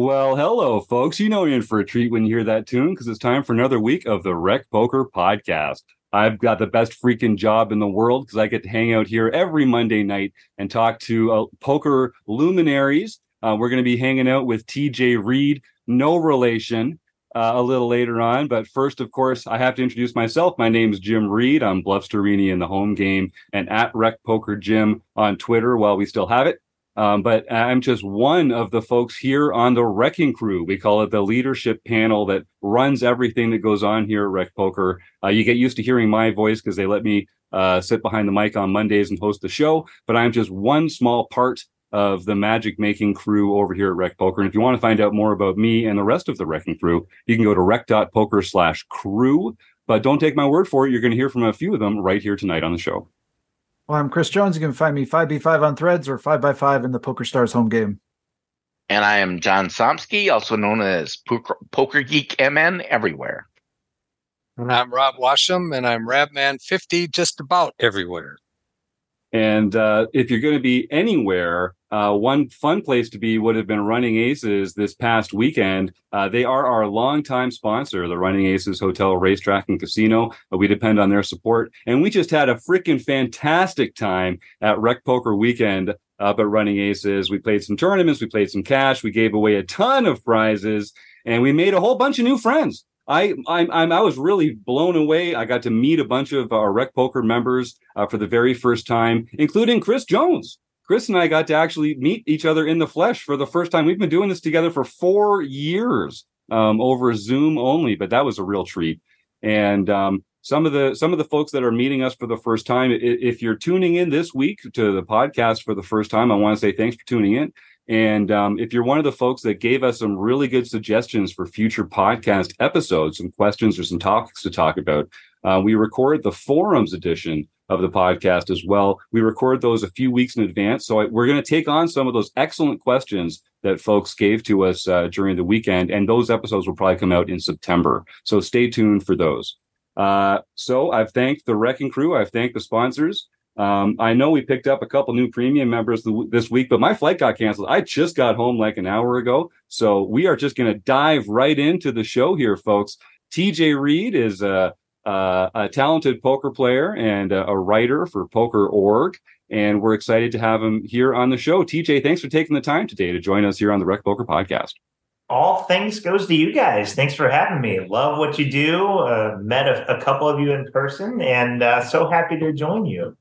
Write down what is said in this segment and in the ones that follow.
Well, hello, folks. You know you're in for a treat when you hear that tune because it's time for another week of the Rec Poker Podcast. I've got the best freaking job in the world because I get to hang out here every Monday night and talk to uh, poker luminaries. Uh, we're going to be hanging out with TJ Reid, no relation, uh, a little later on. But first, of course, I have to introduce myself. My name is Jim Reid. I'm Bluffsterini in the home game and at Rec Poker Jim on Twitter while we still have it. Um, but I'm just one of the folks here on the RECing Crew. We call it the leadership panel that runs everything that goes on here at Rec Poker. Uh, you get used to hearing my voice because they let me uh, sit behind the mic on Mondays and host the show. But I'm just one small part of the magic making crew over here at Rec Poker. And if you want to find out more about me and the rest of the RECing Crew, you can go to rec.poker slash crew. But don't take my word for it. You're going to hear from a few of them right here tonight on the show. Well, I'm Chris Jones. You can find me 5b5 on threads or 5x5 in the Poker Stars home game. And I am John Somsky, also known as Poker, Poker Geek MN everywhere. And I'm Rob Washam, and I'm Rabman50 just about everywhere. And uh, if you're going to be anywhere, uh, one fun place to be would have been Running Aces this past weekend. Uh, they are our longtime sponsor, the Running Aces Hotel, Racetrack, and Casino. Uh, we depend on their support. And we just had a freaking fantastic time at Rec Poker Weekend up at Running Aces. We played some tournaments, we played some cash, we gave away a ton of prizes, and we made a whole bunch of new friends. I I'm, I'm, i was really blown away. I got to meet a bunch of our Rec Poker members uh, for the very first time, including Chris Jones. Chris and I got to actually meet each other in the flesh for the first time. We've been doing this together for four years um, over Zoom only, but that was a real treat. And um, some of the some of the folks that are meeting us for the first time, if you're tuning in this week to the podcast for the first time, I want to say thanks for tuning in. And um, if you're one of the folks that gave us some really good suggestions for future podcast episodes, some questions or some topics to talk about, uh, we record the forums edition of the podcast as well. We record those a few weeks in advance. So I, we're going to take on some of those excellent questions that folks gave to us uh, during the weekend. And those episodes will probably come out in September. So stay tuned for those. Uh, so I've thanked the RECing Crew. I've thanked the sponsors. Um, I know we picked up a couple new premium members this week, but my flight got canceled. I just got home like an hour ago. So we are just going to dive right into the show here, folks. TJ Reid is a, a, a talented poker player and a, a writer for Poker.org. And we're excited to have him here on the show. TJ, thanks for taking the time today to join us here on the Rec Poker Podcast all things goes to you guys. Thanks for having me. Love what you do. Uh, met a, a, couple of you in person, and uh, so happy to join you.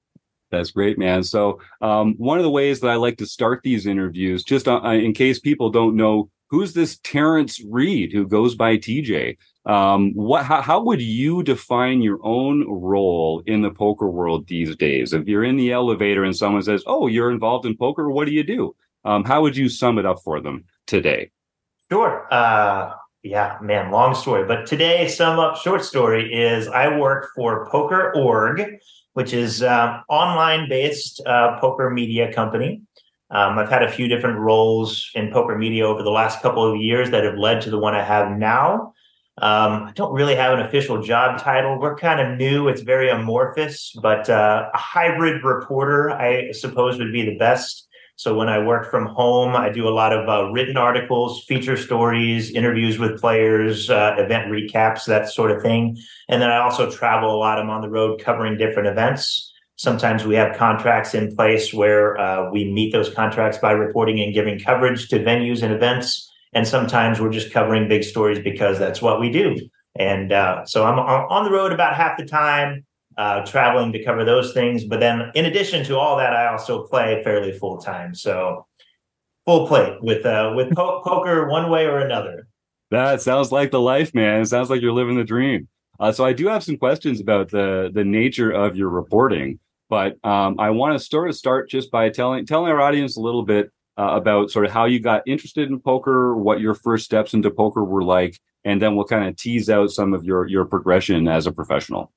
That's great, man. So, um, one of the ways that I like to start these interviews, just uh, in case people don't know who's this Terrence Reid who goes by TJ. Um, what? How, how, would you define your own role in the poker world these days? If you're in the elevator and someone says, "Oh, you're involved in poker," what do you do? Um, how would you sum it up for them today? Sure. Uh, yeah, man, long story. But today, sum up short story is I work for Poker.org which is um, online based uh, poker media company. Um, I've had a few different roles in poker media over the last couple of years that have led to the one I have now. Um, I don't really have an official job title. We're kind of new. It's very amorphous, but uh, a hybrid reporter, I suppose, would be the best. So when I work from home, I do a lot of uh, written articles, feature stories, interviews with players, uh, event recaps, that sort of thing. And then I also travel a lot. I'm on the road covering different events. Sometimes we have contracts in place where uh, we meet those contracts by reporting and giving coverage to venues and events. And sometimes we're just covering big stories because that's what we do. And uh, so I'm on the road about half the time uh, traveling to cover those things. But then, in addition to all that, I also play fairly full time. So full plate with uh, with po- poker one way or another. That sounds like the life, man. It sounds like you're living the dream. Uh, so I do have some questions about the the nature of your reporting, but um, I want to sort of start just by telling telling our audience a little bit uh, about sort of how you got interested in poker, what your first steps into poker were like, and then we'll kind of tease out some of your your progression as a professional.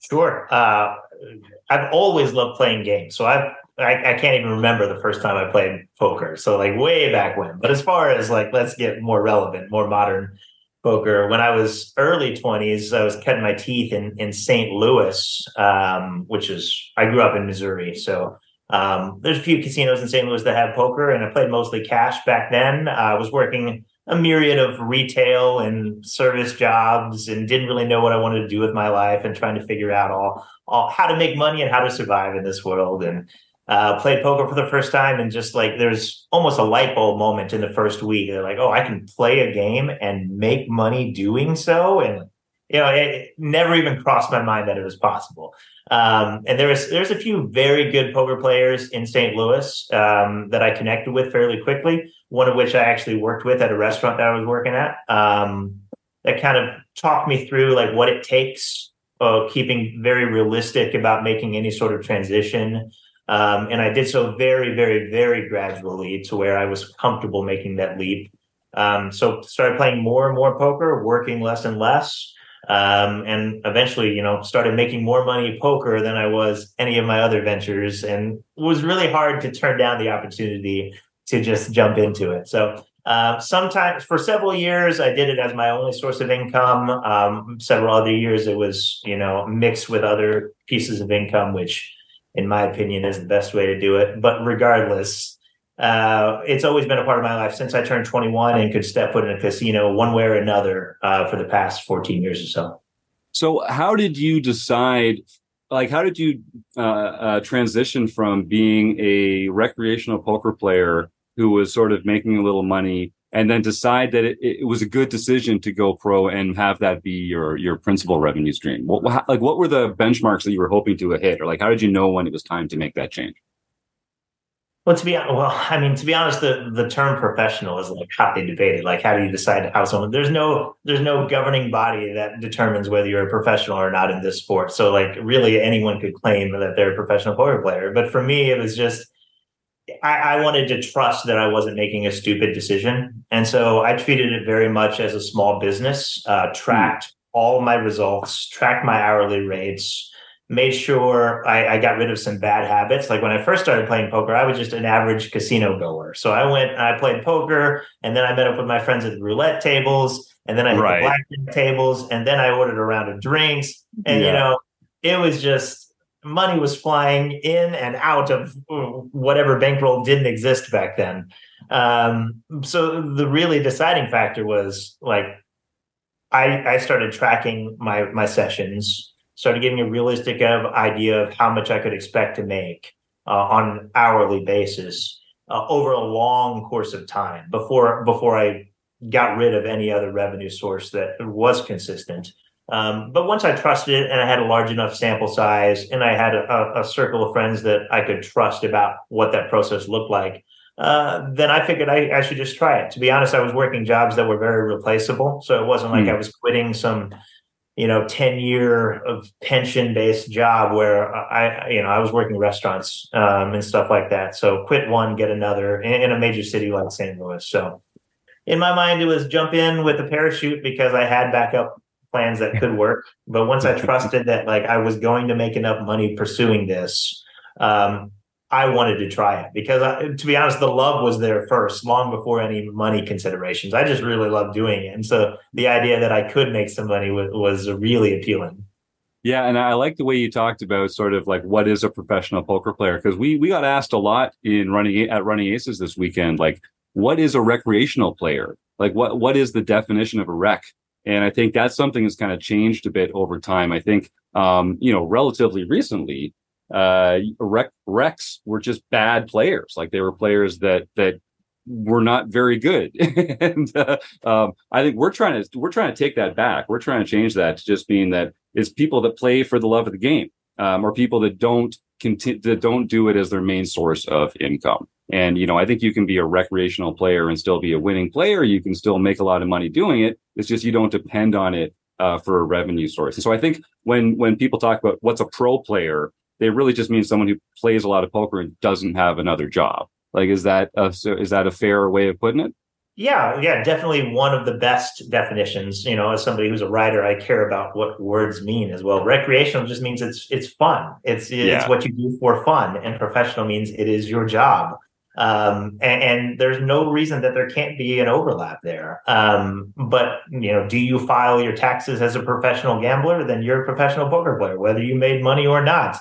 Sure. Uh, I've always loved playing games. So I've I, I can't even remember the first time I played poker. So like way back when. But as far as like let's get more relevant, more modern poker. When I was early 20s, I was cutting my teeth in in St. Louis, um, which is I grew up in Missouri, so um, there's a few casinos in St. Louis that have poker, and I played mostly cash back then. Uh, I was working a myriad of retail and service jobs, and didn't really know what I wanted to do with my life, and trying to figure out all, all how to make money and how to survive in this world. And uh, played poker for the first time, and just like there's almost a light bulb moment in the first week. They're like, "Oh, I can play a game and make money doing so," and you know, it never even crossed my mind that it was possible. Um, and there was there's a few very good poker players in St. Louis um, that I connected with fairly quickly. One of which I actually worked with at a restaurant that I was working at. Um, that kind of talked me through like what it takes, uh, keeping very realistic about making any sort of transition. Um, and I did so very, very, very gradually to where I was comfortable making that leap. Um, so started playing more and more poker, working less and less um, and eventually, you know, started making more money poker than I was any of my other ventures, and it was really hard to turn down the opportunity to just jump into it. So uh, sometimes for several years, I did it as my only source of income. Um, several other years, it was you know mixed with other pieces of income, which, in my opinion, is the best way to do it. But regardless, uh, it's always been a part of my life since I turned 21 and could step foot in a casino one way or another uh, for the past 14 years or so. So, how did you decide? Like, how did you uh, uh, transition from being a recreational poker player who was sort of making a little money, and then decide that it, it was a good decision to go pro and have that be your your principal revenue stream? What, like, what were the benchmarks that you were hoping to hit, or like, how did you know when it was time to make that change? Well, to be well, I mean, to be honest, the the term professional is like hotly debated. Like, how do you decide how someone? There's no there's no governing body that determines whether you're a professional or not in this sport. So, like, really, anyone could claim that they're a professional poker player. But for me, it was just I, I wanted to trust that I wasn't making a stupid decision, and so I treated it very much as a small business. Uh, tracked all my results, tracked my hourly rates made sure I, I, got rid of some bad habits. Like when I first started playing poker, I was just an average casino goer. So I went and I played poker, and then I met up with my friends at the roulette tables, and then I hit right. the blackjack tables, and then I ordered a round of drinks. And yeah. you know, it was just money was flying in and out of whatever bankroll didn't exist back then. Um, so the really deciding factor was like I, I started tracking my my sessions started getting a realistic idea of how much I could expect to make uh, on an hourly basis uh, over a long course of time before before I got rid of any other revenue source that was consistent. Um, but once I trusted it and I had a large enough sample size and I had a, a circle of friends that I could trust about what that process looked like, uh, then I figured I, I, should just try it. To be honest, I was working jobs that were very replaceable. So it wasn't like mm. I was quitting some you know 10 year of pension based job where i you know i was working restaurants um, and stuff like that. So quit one get another in, in, a major city like st louis. So in my mind it was jump in with a parachute because i had backup plans that could work. But once i trusted that like i was going to make enough money pursuing this um, I wanted to try it because, I, to be honest, the love was there first, long before any money considerations. I just really loved doing it, and so the idea that I could make some money was, was really appealing. Yeah, and I like the way you talked about sort of like what is a professional poker player because we we got asked a lot in running at running aces this weekend, like what is a recreational player? Like what what is the definition of a rec? And I think that's something that's kind of changed a bit over time. I think um, you know relatively recently uh, Recs were just bad players. Like they were players that that were not very good. and uh, um, I think we're trying to we're trying to take that back. We're trying to change that to just being that it's people that play for the love of the game, um, or people that don't continue that don't do it as their main source of income. And you know, I think you can be a recreational player and still be a winning player. You can still make a lot of money doing it. It's just you don't depend on it uh, for a revenue source. And so I think when when people talk about what's a pro player, they really just mean someone who plays a lot of poker and doesn't have another job. Like, is that a, so is that a fair way of putting it? Yeah, yeah, definitely one of the best definitions. You know, as somebody who's a writer, I care about what words mean as well. Recreational just means it's it's fun. It's it's Yeah. what you do for fun, and professional means it is your job. Um, and, and there's no reason that there can't be an overlap there. Um, but you know, do you file your taxes as a professional gambler? Then you're a professional poker player, whether you made money or not.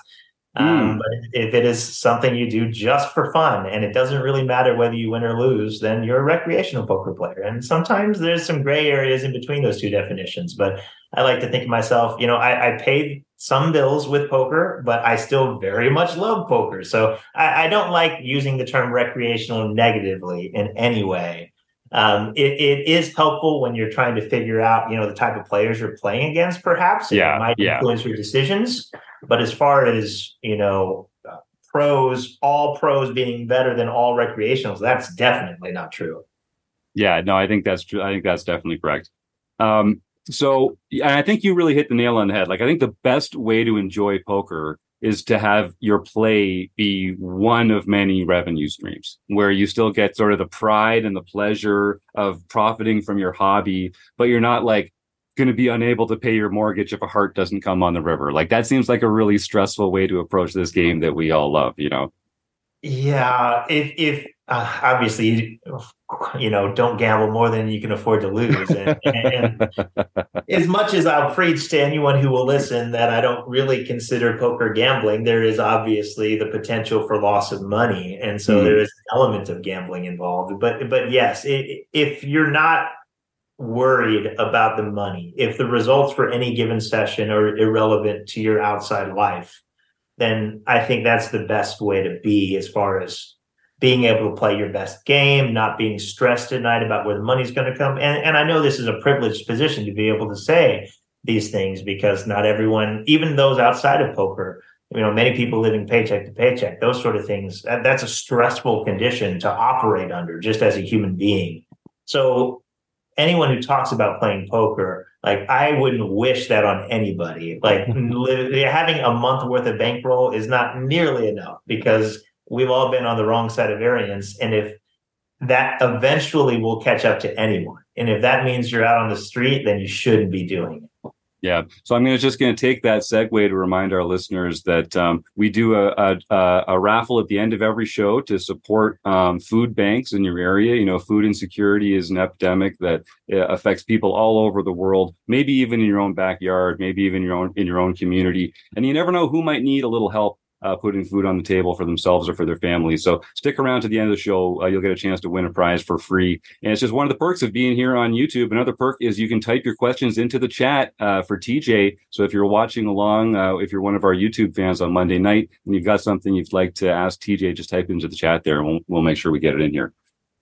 Um, but if it is something you do just for fun and it doesn't really matter whether you win or lose, then you're a recreational poker player. And sometimes there's some gray areas in between those two definitions. But I like to think of myself, you know, I, I paid some bills with poker, but I still very much love poker. So I, I don't like using the term recreational negatively in any way. Um, it, it is helpful when you're trying to figure out, you know, the type of players you're playing against, perhaps. Yeah, it might yeah. influence your decisions. But as far as you know, uh, pros, all pros being better than all recreationals, that's definitely not true. Yeah, no, I think that's true. I think that's definitely correct. Um, so, and I think you really hit the nail on the head. Like, I think the best way to enjoy poker is to have your play be one of many revenue streams where you still get sort of the pride and the pleasure of profiting from your hobby, but you're not like going to be unable to pay your mortgage if a heart doesn't come on the river. Like, that seems like a really stressful way to approach this game that we all love, you know? Yeah, if if uh, obviously you know don't gamble more than you can afford to lose, and, and as much as I'll preach to anyone who will listen that I don't really consider poker gambling, there is obviously the potential for loss of money, and so Mhm. there is an element of gambling involved. But but yes, i if you're not worried about the money, if the results for any given session are irrelevant to your outside life, then I think that's the best way to be as far as being able to play your best game, not being stressed at night about where the money's going to come. And, and I know this is a privileged position to be able to say these things because not everyone, even those outside of poker, you know, many people living paycheck to paycheck, those sort of things, that, that's a stressful condition to operate under just as a human being. So anyone who talks about playing poker, like I wouldn't wish that on anybody. Like having a month worth of bankroll is not nearly enough because we've all been on the wrong side of variance. And if that eventually will catch up to anyone, and if that means you're out on the street, then you shouldn't be doing it. Yeah. So I'm just going to take that segue to remind our listeners that um, we do a, a, a, a raffle at the end of every show to support um, food banks in your area. You know, food insecurity is an epidemic that uh, affects people all over the world, maybe even in your own backyard, maybe even your own in your own community. And you never know who might need a little help uh, putting food on the table for themselves or for their families. So stick around to the end of the show. Uh, you'll get a chance to win a prize for free. And it's just one of the perks of being here on YouTube. Another perk is you can type your questions into the chat uh, for TJ. So if you're watching along, uh, if you're one of our YouTube fans on Monday night and you've got something you'd like to ask TJ, just type into the chat there and we'll, we'll make sure we get it in here.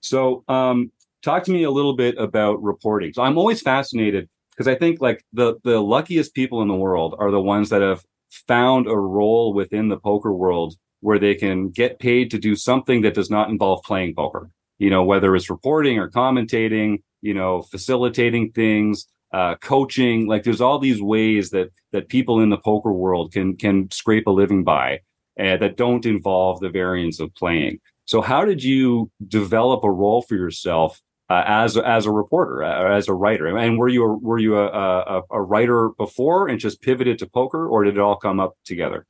So um, talk to me a little bit about reporting. So I'm always fascinated because I think like the the luckiest people in the world are the ones that have found a role within the poker world where they can get paid to do something that does not involve playing poker. You know, whether it's reporting or commentating, you know, facilitating things, uh, coaching. Like, there's all these ways that that people in the poker world can can scrape a living by uh, that don't involve the variance of playing. So, how did you develop a role for yourself uh, as as a reporter, uh, as a writer? And were you a, were you a, a a writer before and just pivoted to poker, or did it all come up together?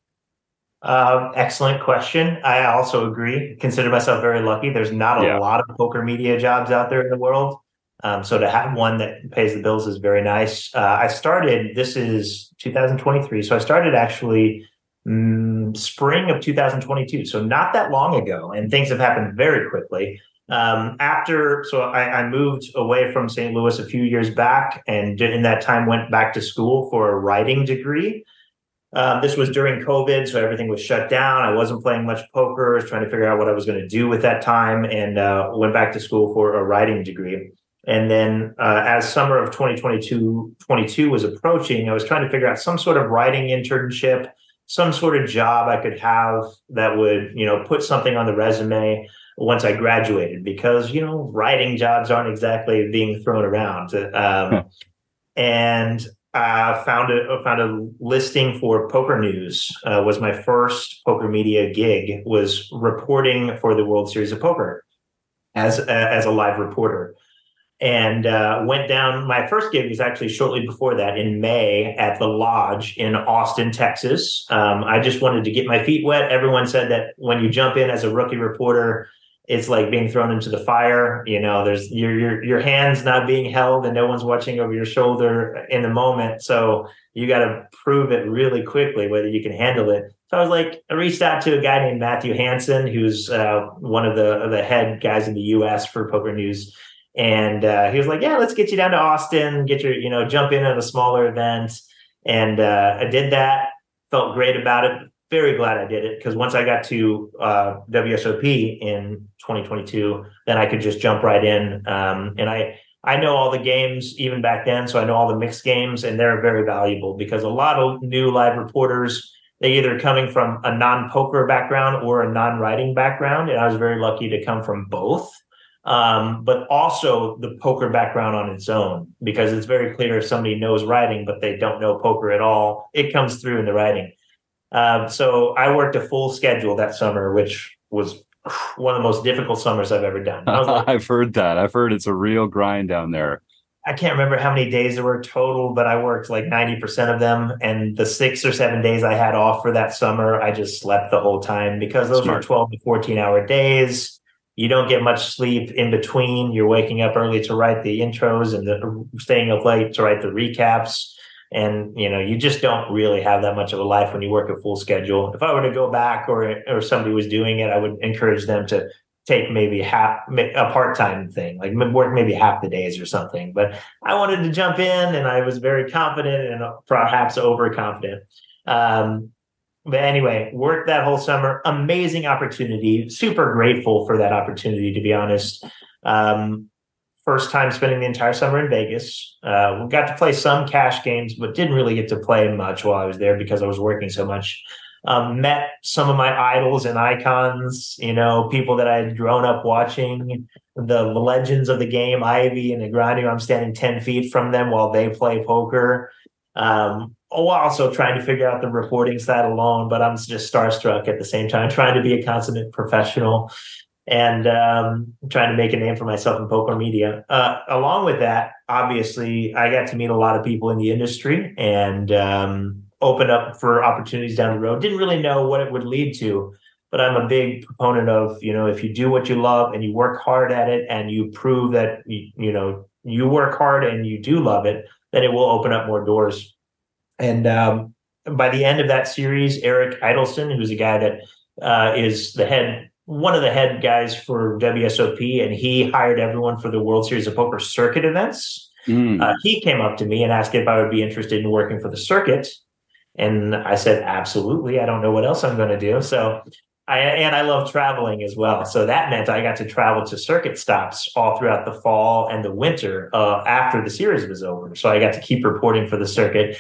Um, excellent question. I also agree. Consider myself very lucky. There's not a Yeah. lot of poker media jobs out there in the world. Um, so to have one that pays the bills is very nice. Uh, I started, this is 2023. So I started actually mm, spring of 2022. So not that long ago. And things have happened very quickly. Um, after, so I, I moved away from St. Louis a few years back and in that time went back to school for a writing degree. Um, this was during COVID, so everything was shut down. I wasn't playing much poker. I was trying to figure out what I was going to do with that time, and uh, went back to school for a writing degree. And then, uh, as summer of 2022 22 was approaching, I was trying to figure out some sort of writing internship, some sort of job I could have that would, you know, put something on the resume once I graduated, because you know, writing jobs aren't exactly being thrown around. Um, and I found a found a listing for PokerNews. Uh, was my first poker media gig. Was reporting for the World Series of Poker as a, as a live reporter. and uh, went down. My first gig was actually shortly before that in May at the Lodge in Austin, Texas. Um, I just wanted to get my feet wet. Everyone said that when you jump in as a rookie reporter, it's like being thrown into the fire. You know, there's your your your hands not being held and no one's watching over your shoulder in the moment. So you got to prove it really quickly whether you can handle it. So I was like, I reached out to a guy named Matthew Hansen, who's uh, one of the the head guys in the U.S. for PokerNews and uh, he was like, "Yeah, let's get you down to Austin, get your, you know, jump in at a smaller event." And uh, I did that. Felt great about it. Very glad I did it because once I got to uh, WSOP in 2022, then I could just jump right in. Um, and I I know all the games even back then, so I know all the mixed games, and they're very valuable because a lot of new live reporters they either coming from a non-poker background or a non-writing background, and I was very lucky to come from both um, but also the poker background on its own, because it's very clear if somebody knows writing, but they don't know poker at all, it comes through in the writing. Um, so I worked a full schedule that summer, which was one of the most difficult summers I've ever done. Like, I've heard that. I've heard it's a real grind down there. I can't remember how many days there were total, but I worked like 90% of them. And the six or seven days I had off for that summer, I just slept the whole time because those Smart. were 12 to 14 hour days you don't get much sleep in between. You're waking up early to write the intros and the, staying up late to write the recaps. And you know, you just don't really have that much of a life when you work a full schedule. If I were to go back, or or somebody was doing it, I would encourage them to take maybe half a part-time thing like work maybe half the days or something but i wanted to jump in and i was very confident and perhaps overconfident um, but anyway, worked that whole summer. Amazing opportunity. Super grateful for that opportunity, to be honest. Um, first time spending the entire summer in Vegas. Uh, we got to play some cash games, but didn't really get to play much while I was there because I was working so much. Um, met some of my idols and icons, you know, people that I had grown up watching, the legends of the game, Ivey and Negreanu. I'm standing 10 feet from them while they play poker. Um, also trying to figure out the reporting side alone, but I'm just starstruck at the same time, trying to be a consummate professional and um, trying to make a name for myself in poker media. Uh, along with that, obviously, I got to meet a lot of people in the industry and um, open up for opportunities down the road. Didn't really know what it would lead to, but I'm a big proponent of you know if you do what you love and you work hard at it and you prove that you, you know you work hard and you do love it, then it will open up more doors and um, by the end of that series, Eric Idelson, who's a guy that uh, is the head, one of the head guys for WSOP, and he hired everyone for the World Series of Poker circuit events. Mm. Uh, he came up to me and asked if I would be interested in working for the circuit. And I said, absolutely. I don't know what else I'm going to do. So I, and I love traveling as well. So that meant I got to travel to circuit stops all throughout the fall and the winter uh, after the series was over. So I got to keep reporting for the circuit.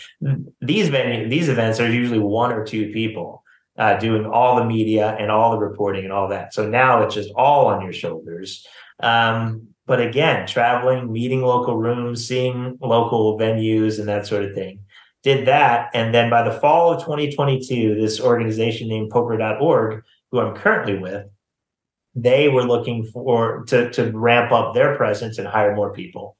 These venue, these events are usually one or two people uh, doing all the media and all the reporting and all that. So now it's just all on your shoulders. Um, but again, traveling, meeting local rooms, seeing local venues, and that sort of thing. Did that. And then by the fall of 2022, this organization named poker.org who I'm currently with, they were looking for to to ramp up their presence and hire more people.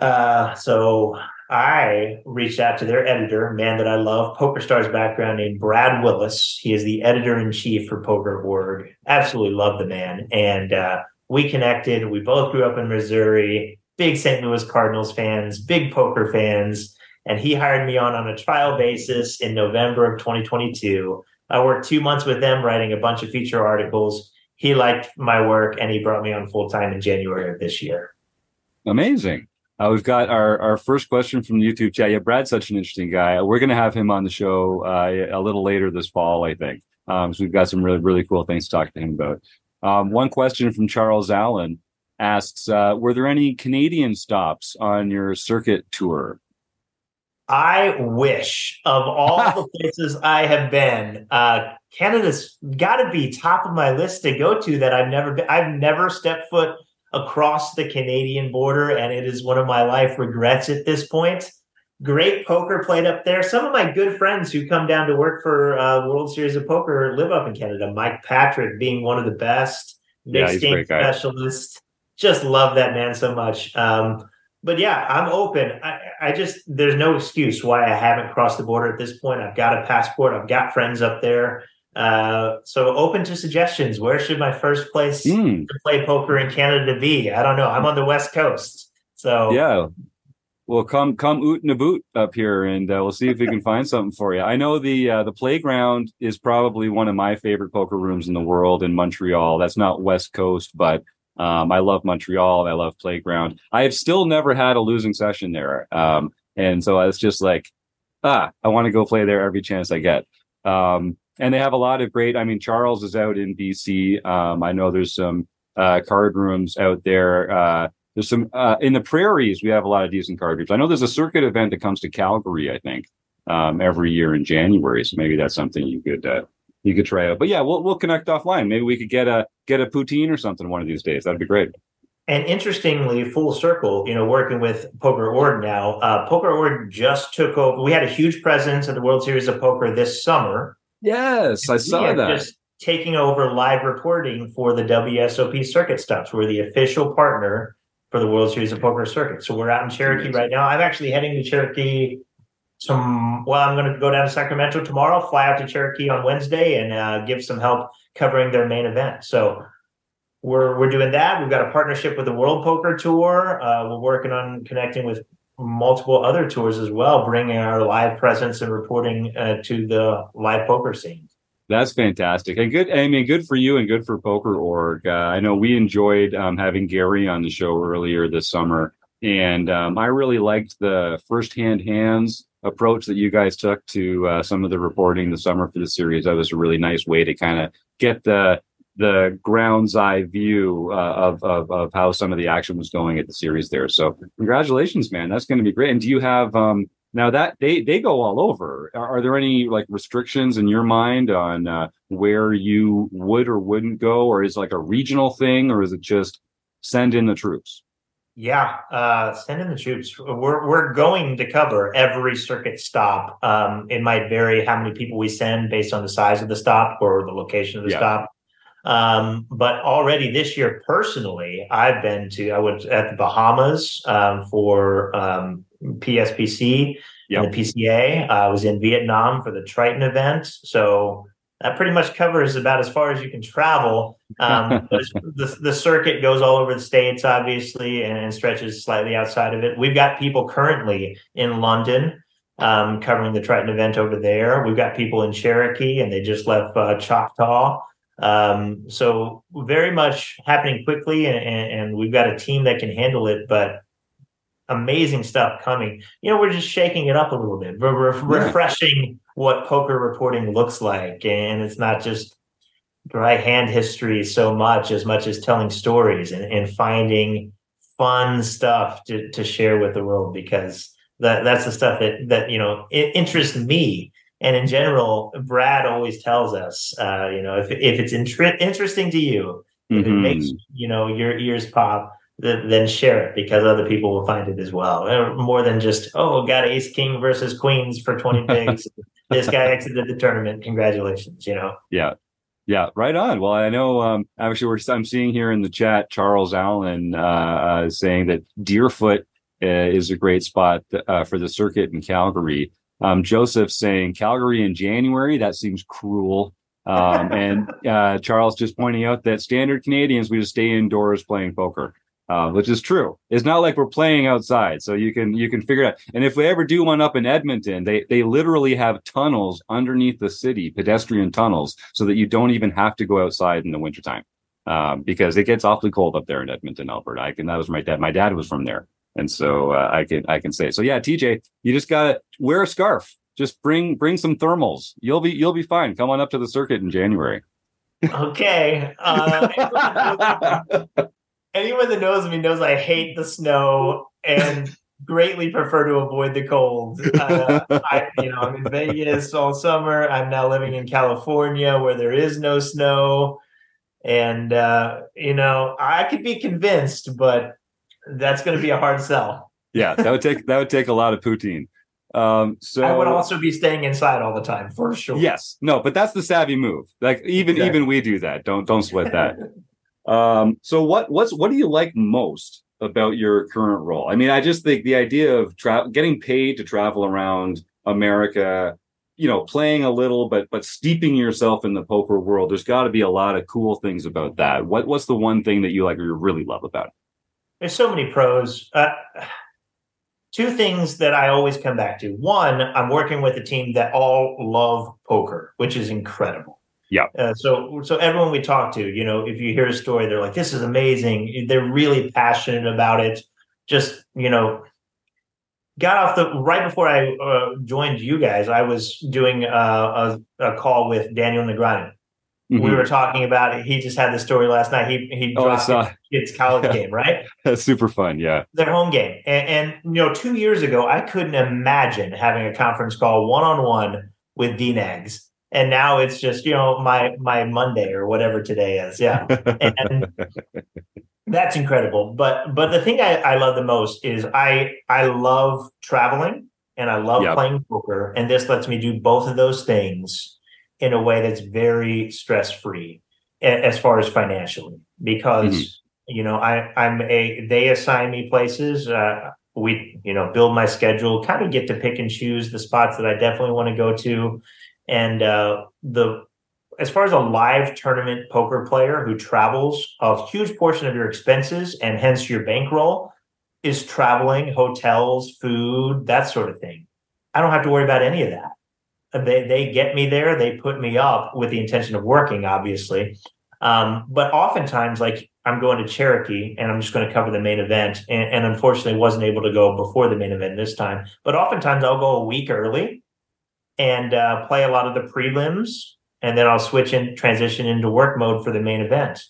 Uh, so I reached out to their editor, man that I love, PokerStars background named Brad Willis. He is the editor in chief for Poker.org. Absolutely love the man, and uh, we connected. We both grew up in Missouri, big St. Louis Cardinals fans, big poker fans, and he hired me on on a trial basis in November of 2022 I worked two months with them writing a bunch of feature articles. He liked my work and he brought me on full time in January of this year. Amazing. Uh, we've got our, our first question from the YouTube chat. Yeah, Brad's such an interesting guy. We're going to have him on the show uh, a little later this fall, I think. Um, so we've got some really, really cool things to talk to him about. Um, one question from Charles Allen asks uh, Were there any Canadian stops on your circuit tour? I wish of all the places I have been, uh, Canada's got to be top of my list to go to that I've never been. I've never stepped foot across the Canadian border, and it is one of my life regrets at this point. Great poker played up there. Some of my good friends who come down to work for uh, World Series of Poker live up in Canada. Mike Patrick being one of the best mixed yeah, game specialist. just love that man so much. Um, but yeah, I'm open. I, I just there's no excuse why I haven't crossed the border at this point. I've got a passport. I've got friends up there. Uh, so open to suggestions. Where should my first place Mm, to play poker in Canada be? I don't know. I'm on the West Coast, so yeah. Well, come come oot and a boot up here, and uh, we'll see if we can find something for you. I know the uh, the playground is probably one of my favorite poker rooms in the world in Montreal. That's not West Coast, but um, I love Montreal and I love playground. I have still never had a losing session there, um, and so it's just like, ah, I want to go play there every chance I get. Um, and they have a lot of great. I mean, Charles is out in BC. Um, I know there's some uh, card rooms out there. Uh, there's some uh, in the prairies. We have a lot of decent card rooms. I know there's a circuit event that comes to Calgary. I think um, every year in January. So maybe that's something you could uh, you could try out. But yeah, we'll we'll connect offline. Maybe we could get a get a poutine or something one of these days. That'd be great. And interestingly, full circle, you know, working with Poker Org now, uh, Poker Org just took over. We had a huge presence at the World Series of Poker this summer. Yes, I saw that. Just taking over live reporting for the WSOP circuit stops. We're the official partner for the World Series of Poker circuit. So we're out in Cherokee right now. I'm actually heading to Cherokee. Some well, I'm going to go down to Sacramento tomorrow. Fly out to Cherokee on Wednesday and uh, give some help covering their main event. So we're we're doing that. We've got a partnership with the World Poker Tour. Uh, we're working on connecting with multiple other tours as well, bringing our live presence and reporting uh, to the live poker scene. That's fantastic and good. I mean, good for you and good for Poker Org. Uh, I know we enjoyed um, having Gary on the show earlier this summer, and um, I really liked the firsthand hands approach that you guys took to uh, some of the reporting this summer for the series. That was a really nice way to kind of get the the ground's eye view uh, of, of of how some of the action was going at the series there. So congratulations, man. That's going to be great. And do you have um, now that they they go all over? Are, are there any like restrictions in your mind on uh, where you would or wouldn't go, or is it like a regional thing, or is it just send in the troops? Yeah, uh, send in the troops. We're we're going to cover every circuit stop. Um, it might vary how many people we send based on the size of the stop or the location of the Yeah. stop. Um, but already this year, personally, I've been to. I was at the Bahamas um, for um, PSPC Yep. and the PCA. I was in Vietnam for the Triton event. So that pretty much covers about as far as you can travel. Um, the, the circuit goes all over the states, obviously, and stretches slightly outside of it. We've got people currently in London um, covering the Triton event over there. We've got people in Cherokee, and they just left uh, Choctaw. Um, so very much happening quickly, and, and, we've got a team that can handle it. But amazing stuff coming. You know, we're just shaking it up a little bit. We're, we're Yeah. refreshing what poker reporting looks like, and it's not just dry hand history so much as much as telling stories and, and finding fun stuff to, to share with the world because that that's the stuff that that you know it interests me and in general brad always tells us uh you know if, if it's intri- interesting to you if it Mhm. makes you know your ears pop th- then share it because other people will find it as well Uh, more than just oh got ace king versus queens for 20 bigs this guy exited the tournament congratulations you know Yeah. Yeah, right on. Well, I know um actually we're I'm seeing here in the chat Charles Allen uh, uh saying that Deerfoot uh, is a great spot uh, for the circuit in Calgary. Um Joseph saying Calgary in January, that seems cruel. Um and uh Charles just pointing out that standard Canadians we just stay indoors playing poker. Uh, which is true. It's not like we're playing outside, so you can you can figure it out. And if we ever do one up in Edmonton, they they literally have tunnels underneath the city, pedestrian tunnels, so that you don't even have to go outside in the wintertime. Um, because it gets awfully cold up there in Edmonton, Alberta. I can that was my dad. My dad was from there, and so uh, I can I can say so. Yeah, TJ, you just gotta wear a scarf. Just bring bring some thermals. You'll be you'll be fine. Come on up to the circuit in January. okay uh, anyone that knows me knows I hate the snow and greatly prefer to avoid the cold. Uh, I, you know, I'm in Vegas all summer. I'm now living in California where there is no snow, and uh, you know, I could be convinced, but that's going to be a hard sell. yeah, that would take that would take a lot of poutine. Um, so I would also be staying inside all the time for sure. Yes, no, but that's the savvy move. Like even Exactly. even we do that. Don't don't sweat that. Um, so what what's what do you like most about your current role? I mean, I just think the idea of tra- getting paid to travel around America, you know, playing a little, but but steeping yourself in the poker world. There's got to be a lot of cool things about that. What what's the one thing that you like or you really love about it? There's so many pros. Uh, two things that I always come back to. One, I'm working with a team that all love poker, which is incredible. Yeah. Uh, so, so everyone we talk to, you know, if you hear a story, they're like, "This is amazing." They're really passionate about it. Just, you know, got off the right before I uh, joined you guys. I was doing uh, a, a call with Daniel Negreanu. Mm-hmm. We were talking about it. He just had the story last night. He he Oh, dropped his kid's college Yeah. game, right? That's super fun. Yeah. their home game. And, and you know, two years ago, I couldn't imagine having a conference call one on one with DNegs. And now it's just, you know, my my Monday or whatever today is. Yeah. And that's incredible. But but the thing I, I love the most is I I love traveling and I love Yep. playing poker. And this lets me do both of those things in a way that's very stress free as far as financially. Because Mhm. you know, I I'm a they assign me places. Uh we, you know, build my schedule, kind of get to pick and choose the spots that I definitely want to go to. And uh the as far as a live tournament poker player who travels, a huge portion of your expenses and hence your bankroll is traveling, hotels, food, that sort of thing. I don't have to worry about any of that. They they get me there, they put me up with the intention of working, obviously. Um, but oftentimes, like I'm going to Cherokee and I'm just going to cover the main event, and, and unfortunately wasn't able to go before the main event this time. But oftentimes I'll go a week early and uh, play a lot of the prelims, and then I'll switch and transition into work mode for the main event.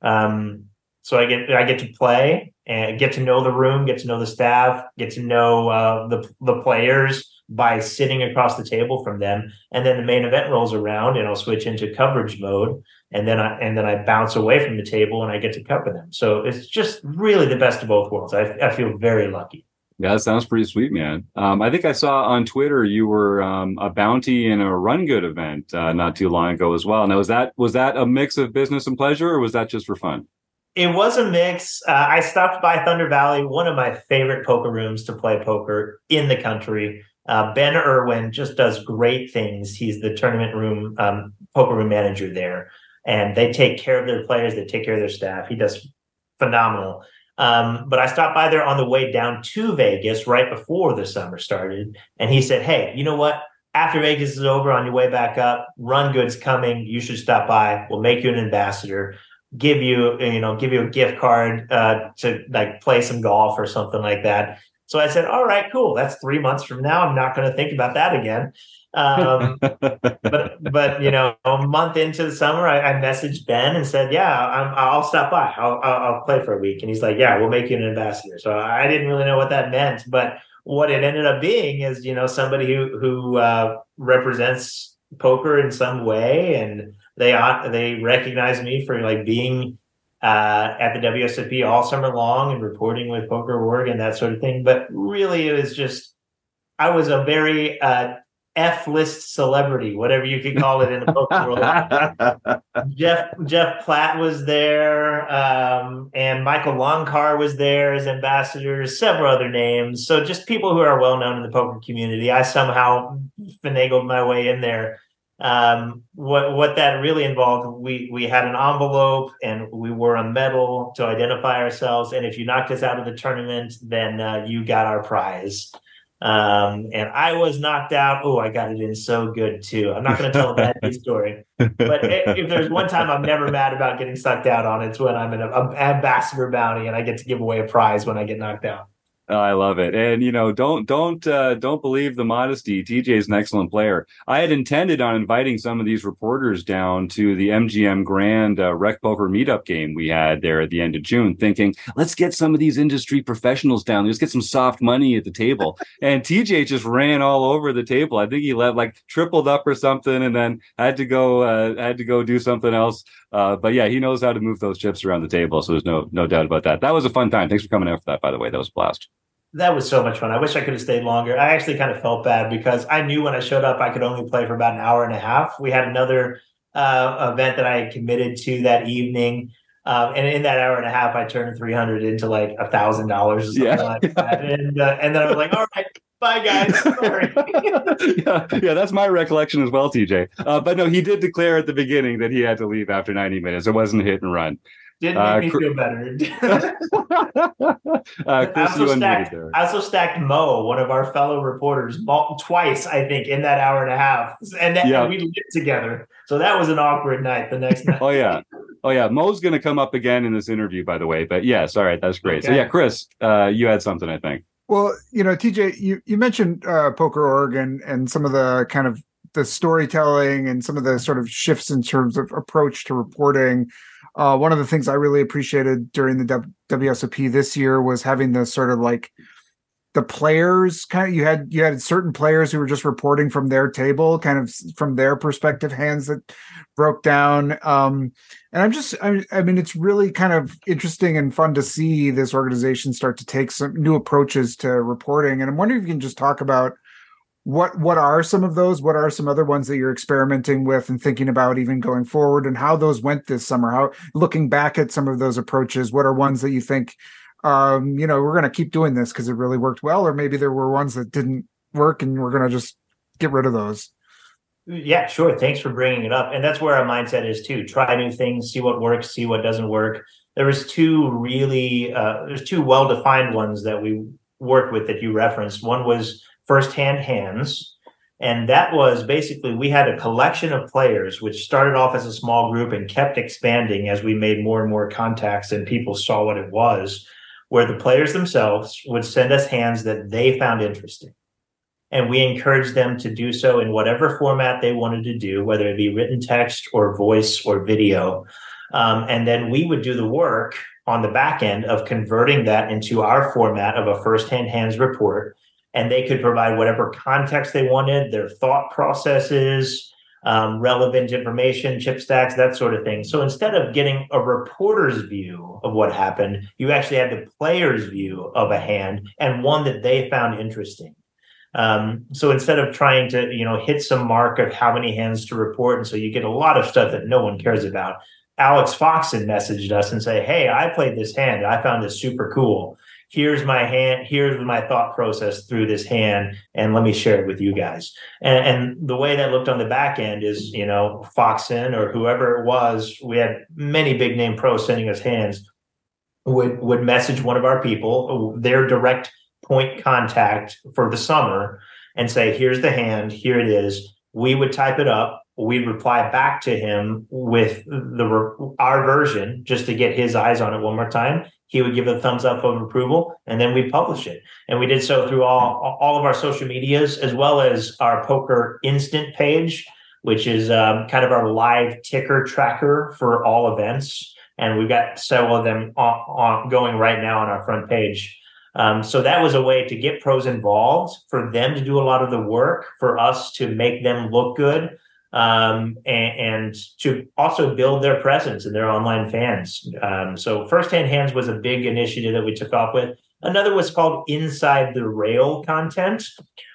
Um, so I get I get to play and get to know the room, get to know the staff, get to know uh, the the players by sitting across the table from them, and then the main event rolls around, and I'll switch into coverage mode, and then I and then I bounce away from the table, and I get to cover them. So it's just really the best of both worlds. I, I feel very lucky. Yeah, that sounds pretty sweet, man. Um, I think I saw on Twitter you were um, a bounty in a Run Good event uh, not too long ago as well. Now, was that was that a mix of business and pleasure, or was that just for fun? It was a mix. Uh, I stopped by Thunder Valley, one of my favorite poker rooms to play poker in the country. Uh, ben Irwin just does great things. He's the tournament room um, poker room manager there, and they take care of their players. They take care of their staff. He does phenomenal. Um, but I stopped by there on the way down to Vegas right before the summer started, and he said, "Hey, you know what? After Vegas is over, on your way back up, Run Good's coming. You should stop by. We'll make you an ambassador." give you you know give you a gift card uh, to like play some golf or something like that so i said all right cool. That's three months from now. I'm not going to think about that again. Um, but but you know a month into the summer i, I messaged ben and said yeah I'm, i'll stop by. I'll, I'll, I'll play for a week. And he's like yeah we'll make you an ambassador. So i didn't really know what that meant but what it ended up being is you know somebody who who uh, represents poker in some way and they they recognize me for like being uh, at the WSOP all summer long and reporting with Poker Org and that sort of thing. But really, it was just I was a very uh, F list celebrity, whatever you could call it in the poker world. Jeff Jeff Platt was there, um, and Michael Longcar was there as ambassadors. Several other names, so just people who are well known in the poker community. I somehow finagled my way in there um, what what that really involved we we had an envelope and we wore a medal to identify ourselves. And if you knocked us out of the tournament then uh, you got our prize. Um, and i was knocked out. Oh i got it in so good too. I'm not going to tell a bad story. But if, if there's one time i'm never mad about getting sucked out on it's when i'm an ambassador bounty and i get to give away a prize when i get knocked out Oh, I love it, and you know, don't don't uh, don't believe the modesty. TJ is an excellent player. I had intended on inviting some of these reporters down to the MGM Grand uh, Rec Poker meetup game we had there at the end of June, thinking let's get some of these industry professionals down. Let's get some soft money at the table. and TJ just ran all over the table. I think he let like tripled up or something, and then had to go uh, had to go do something else. Uh, but yeah, he knows how to move those chips around the table, so there's no no doubt about that. That was a fun time. Thanks for coming out for that, by the way. That was a blast that was so much fun. I wish I could have stayed longer. I actually kind of felt bad because I knew when I showed up, I could only play for about an hour and a half. We had another uh, event that I had committed to that evening. Um, and in that hour and a half, I turned 300 into like a thousand dollars or something Yeah. like that. And, uh, and then I was like, all right, bye guys. Sorry. yeah, yeah, that's my recollection as well, TJ. Uh, but no, he did declare at the beginning that he had to leave after 90 minutes. It wasn't a hit and run. Didn't Uh, make me cr- feel better. uh, Chris, also you stacked-. I also stacked Mo, one of our fellow reporters, twice, I think, in that hour and a half. And, that, Yeah. and we lived together. So that was an awkward night the next night. Oh yeah, oh yeah. Mo's going to come up again in this interview, by the way. But yes, all right, that's great. So yeah, Chris, uh, you had something, I think. Well, you know, TJ, you, you mentioned uh, Poker Org and, and some of the kind of the storytelling and some of the sort of shifts in terms of approach to reporting. Uh, one of the things I really appreciated during the w- WSOP this year was having the sort of like the players kind of you had you had certain players who were just reporting from their table kind of from their perspective hands that broke down. Um and i'm just I, I mean it's really kind of interesting and fun to see this organization start to take some new approaches to reporting. And i'm wondering if you can just talk about what what are some of those? What are some other ones that you're experimenting with and thinking about even going forward? And how those went this summer? How looking back at some of those approaches what are ones that you think um you know we're going to keep doing this because it really worked well or maybe there were ones that didn't work and we're going to just get rid of those Yeah, sure. Thanks for bringing it up. And that's where our mindset is too. Try new things, see what works, see what doesn't work. There was two really uh, there's two well-defined ones that we worked with that you referenced. One was first-hand hands. And that was basically we had a collection of players which started off as a small group and kept expanding as we made more and more contacts and people saw what it was, where the players themselves would send us hands that they found interesting and we encouraged them to do so in whatever format they wanted to do, whether it be written text or voice or video. Um, and then we would do the work on the back end of converting that into our format of a first-hand hands report. And they could provide whatever context they wanted, their thought processes, um, relevant information, chip stacks, that sort of thing. So instead of getting a reporter's view of what happened, you actually had the player's view of a hand and one that they found interesting. Um, so instead of trying to, you know, hit some mark of how many hands to report, and so you get a lot of stuff that no one cares about. Alex Foxen messaged us and say, "Hey, I played this hand. I found this super cool. Here's my hand. Here's my thought process through this hand, and let me share it with you guys." And, and the way that looked on the back end is, you know, Foxen or whoever it was. We had many big name pros sending us hands. Would would message one of our people, uh, their direct point contact for the summer and say, here's the hand, here it is. We would type it up. We'd reply back to him with the our version just to get his eyes on it one more time. He would give a thumbs up of approval, and then we'd publish it. And we did so through all all of our social medias as well as our poker instant page, which is um, kind of our live ticker tracker for all events. And we've got several of them on, on going right now on our front page. Um, so that was a way to get pros involved, for them to do a lot of the work, for us to make them look good, um, and, and, to also build their presence and their online fans. Um, so firsthand hands was a big initiative that we took off with. Another was called Inside the Rail content,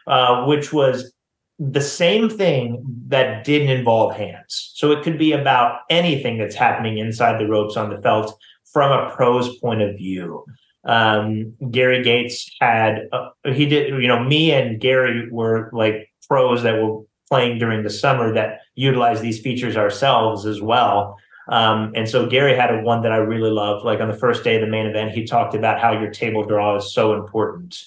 uh, which was the same thing that didn't involve hands. So it could be about anything that's happening inside the ropes on the felt from a pro's point of view um, Gary Gates had uh, he did you know me and Gary were like pros that were playing during the summer that utilize these features ourselves as well. Um, and so Gary had a one that I really loved. Like on the first day of the main event, he talked about how your table draw is so important,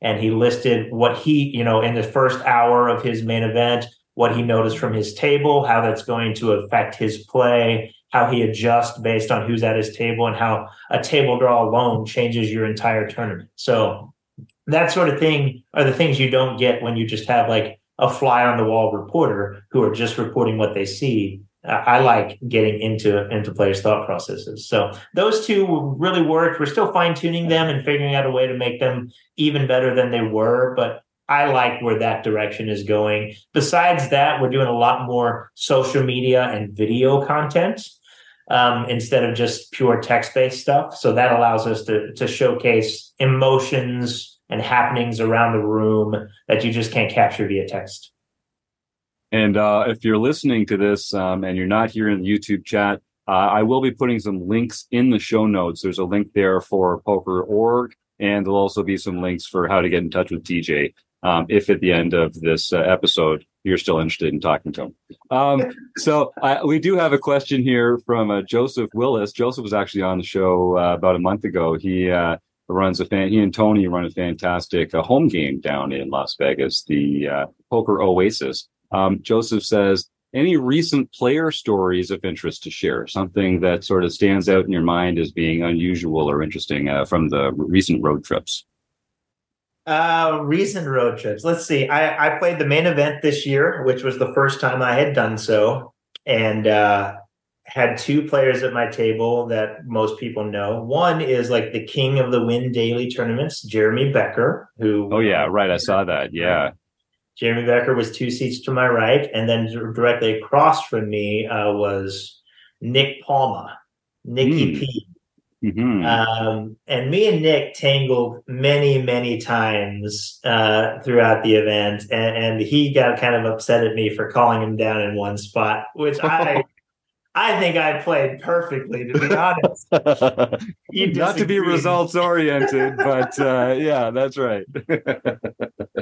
and he listed what he you know in the first hour of his main event what he noticed from his table, how that's going to affect his play, how he adjusts based on who's at his table, and how a table draw alone changes your entire tournament. So that sort of thing are the things you don't get when you just have like a fly on the wall reporter who are just reporting what they see. I like getting into into players' thought processes. So those two really worked. We're still fine tuning them and figuring out a way to make them even better than they were, but I like where that direction is going. Besides that, we're doing a lot more social media and video content um, instead of just pure text based stuff. So that allows us to, to showcase emotions and happenings around the room that you just can't capture via text. And uh, if you're listening to this um, and you're not here in the YouTube chat, Uh, I will be putting some links in the show notes. There's a link there for poker.org, and there'll also be some links for how to get in touch with TJ um, if at the end of this uh, episode you're still interested in talking to him. Um, so I, we do have a question here from uh, Joseph Willis. Joseph was actually on the show uh, about a month ago. He uh, runs a fan. He and Tony run a fantastic uh, home game down in Las Vegas, the uh, Poker Oasis. Um, Joseph says, any recent player stories of interest to share? Something that sort of stands out in your mind as being unusual or interesting uh, from the recent road trips. Uh, recent road trips. Let's see. I, I played the main event this year, which was the first time I had done so, and uh, had two players at my table that most people know. One is like the king of the Wynn daily tournaments, Jeremy Becker, who. Oh yeah, right. I saw that. Yeah. Jeremy Becker was two seats to my right, and then directly across from me uh, was Nick Palma, Nicky mm. P. Mm-hmm. Um, and me and Nick tangled many, many times uh, throughout the event, and, and, he got kind of upset at me for calling him down in one spot, which I. I think I played perfectly, to be honest. Not to be results oriented, but uh, yeah, that's right.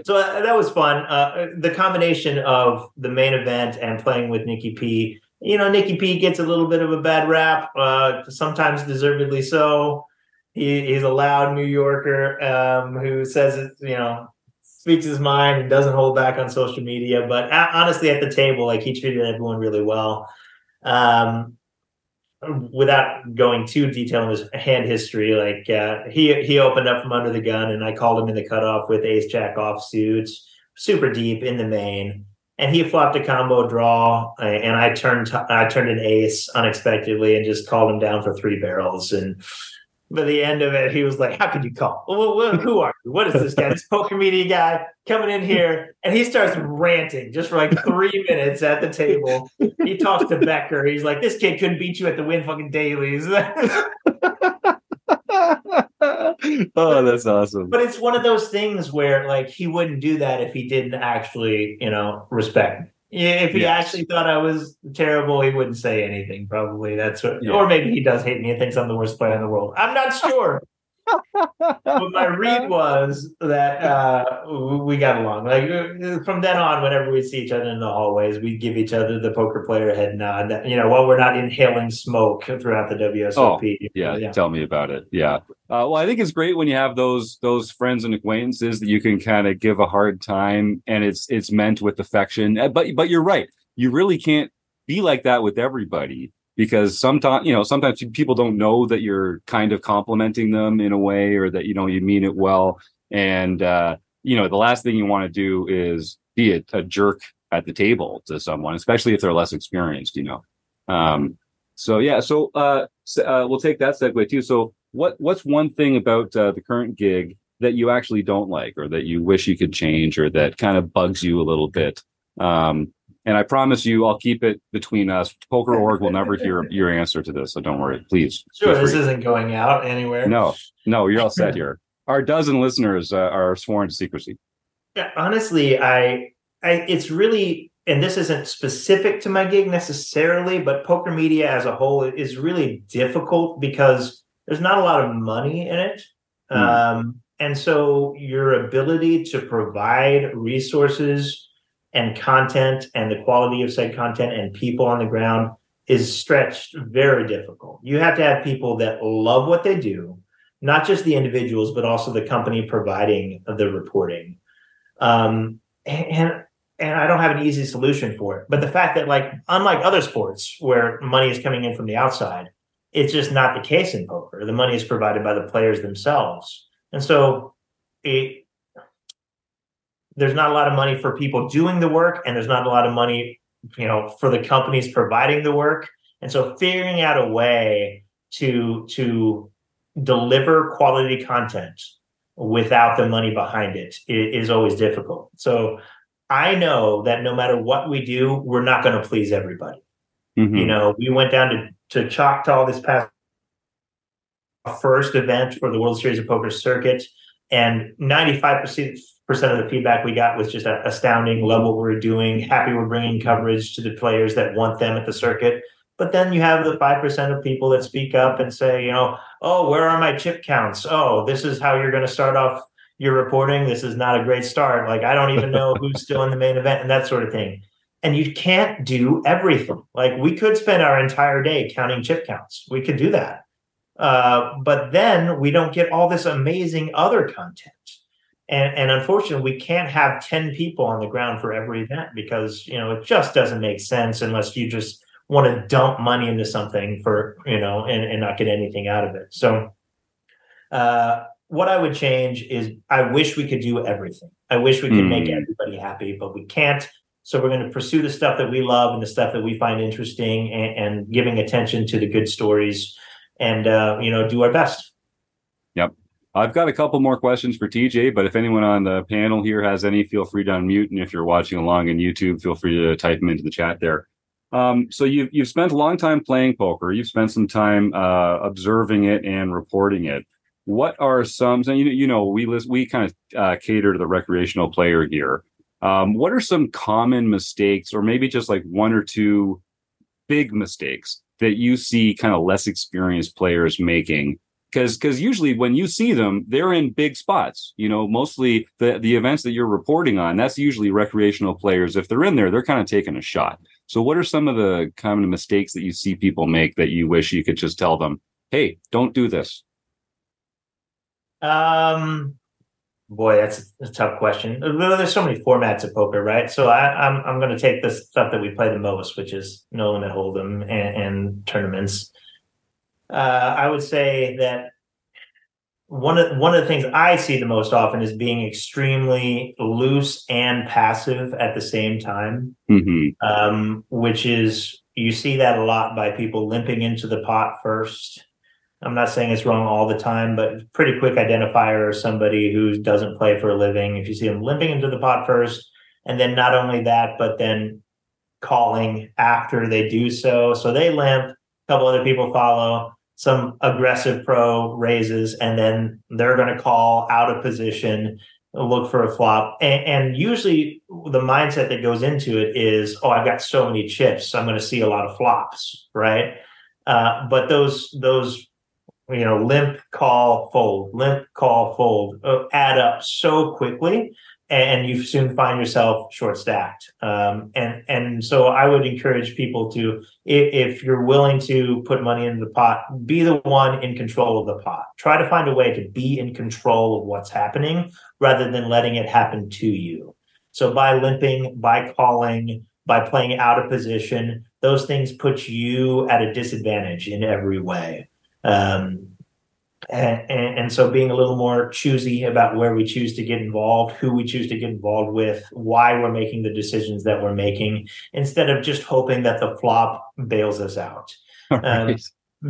so uh, that was fun. Uh, the combination of the main event and playing with Nicky P you know, Nicky P gets a little bit of a bad rap, uh, sometimes deservedly so. He, he's a loud New Yorker um, who says it, you know, speaks his mind and doesn't hold back on social media. But honestly, at the table, like he treated everyone really well. Um, without going too detailed in his hand history, like uh, he he opened up from under the gun, and I called him in the cutoff with ace jack off suits, super deep in the main and he flopped a combo draw, and I turned I turned an ace unexpectedly and just called him down for three barrels. And by the end of it, he was like, "How could you call? Well, who are you? What is this guy? This poker media guy coming in here?" And he starts ranting just for like three minutes at the table. He talks to Becker. He's like, "This kid couldn't beat you at the Wynn fucking dailies." oh, that's awesome. But it's one of those things where like he wouldn't do that if he didn't actually, you know, respect me. If he actually thought I was terrible, he wouldn't say anything. Probably that's what, yeah. or maybe he does hate me and thinks I'm the worst player in the world. I'm not sure but my read was that uh, we got along. Like uh, from then on, whenever we see each other in the hallways, we give each other the poker player head nod. You know, while we're not inhaling smoke throughout the WSOP. Oh, yeah, yeah, tell me about it. Yeah. Uh, well, I think it's great when you have those those friends and acquaintances that you can kind of give a hard time, and it's it's meant with affection. Uh, but but you're right. You really can't be like that with everybody because sometimes you know sometimes people don't know that you're kind of complimenting them in a way or that you know you mean it well. And uh you know the last thing you want to do is be a, a, jerk at the table to someone especially if they're less experienced you know. Um so yeah so uh, uh we'll take that segue too. So what what's one thing about uh, the current gig that you actually don't like or that you wish you could change or that kind of bugs you a little bit? Um and I promise you, I'll keep it between us. Poker Org will never hear your answer to this, so don't worry, please. Sure, this isn't going out anywhere. No, no, you're all set here. Our dozen listeners uh, are sworn to secrecy. Yeah, honestly, I, I, it's really, and this isn't specific to my gig necessarily, but poker media as a whole is really difficult because there's not a lot of money in it. Mm. Um, and so your ability to provide resources and content and the quality of said content and people on the ground is stretched very difficult. You have to have people that love what they do, not just the individuals, but also the company providing the reporting. Um, and and I don't have an easy solution for it. But the fact that, like, unlike other sports where money is coming in from the outside, it's just not the case in poker. The money is provided by the players themselves, and so it there's not a lot of money for people doing the work and there's not a lot of money you know for the companies providing the work. And so figuring out a way to to deliver quality content without the money behind it is always difficult. So i know that no matter what we do we're not going to please everybody. Mm-hmm. you know we went down to to choctaw this past first event for the world series of poker circuit and 95% percent of the feedback we got was just astounding. Love what we're doing. Happy we're bringing coverage to the players that want them at the circuit. But then you have the 5% of people that speak up and say, you know, oh, where are my chip counts? Oh, this is how you're going to start off your reporting. This is not a great start. Like, I don't even know who's still in the main event and that sort of thing. And you can't do everything. Like, we could spend our entire day counting chip counts. We could do that. Uh, but then we don't get all this amazing other content. And, and unfortunately, we can't have 10 people on the ground for every event because, you know, it just doesn't make sense unless you just want to dump money into something for, you know, and, and not get anything out of it. So, uh, what I would change is I wish we could do everything. I wish we could mm. make everybody happy, but we can't. So we're going to pursue the stuff that we love and the stuff that we find interesting and, and giving attention to the good stories and, uh, you know, do our best. Yep. I've got a couple more questions for TJ, but if anyone on the panel here has any, feel free to unmute. And if you're watching along in YouTube, feel free to type them into the chat there. Um, so you've you've spent a long time playing poker. You've spent some time uh, observing it and reporting it. What are some? And you, you know, we list, we kind of uh, cater to the recreational player here. Um, what are some common mistakes, or maybe just like one or two big mistakes that you see kind of less experienced players making? Because because usually when you see them, they're in big spots. You know, mostly the the events that you're reporting on, that's usually recreational players. If they're in there, they're kind of taking a shot. So, what are some of the common mistakes that you see people make that you wish you could just tell them, "Hey, don't do this"? Um, boy, that's a tough question. There's so many formats of poker, right? So I, am I'm, I'm going to take the stuff that we play the most, which is no limit hold'em and, and tournaments. Uh, I would say that one of one of the things I see the most often is being extremely loose and passive at the same time, mm-hmm. um, which is you see that a lot by people limping into the pot first. I'm not saying it's wrong all the time, but pretty quick identifier of somebody who doesn't play for a living. If you see them limping into the pot first, and then not only that, but then calling after they do so. So they limp, a couple other people follow some aggressive pro raises, and then they're going to call out of position, look for a flop. And, and, usually the mindset that goes into it is, oh, I've got so many chips, so I'm going to see a lot of flops, right? Uh, but those those you know limp call fold limp call fold uh, add up so quickly and you soon find yourself short stacked. Um, and and so I would encourage people to, if, if, you're willing to put money into the pot, be the one in control of the pot. Try to find a way to be in control of what's happening rather than letting it happen to you. So by limping, by calling, by playing out of position, those things put you at a disadvantage in every way. Um, and, and, and, so being a little more choosy about where we choose to get involved, who we choose to get involved with, why we're making the decisions that we're making, instead of just hoping that the flop bails us out. Um,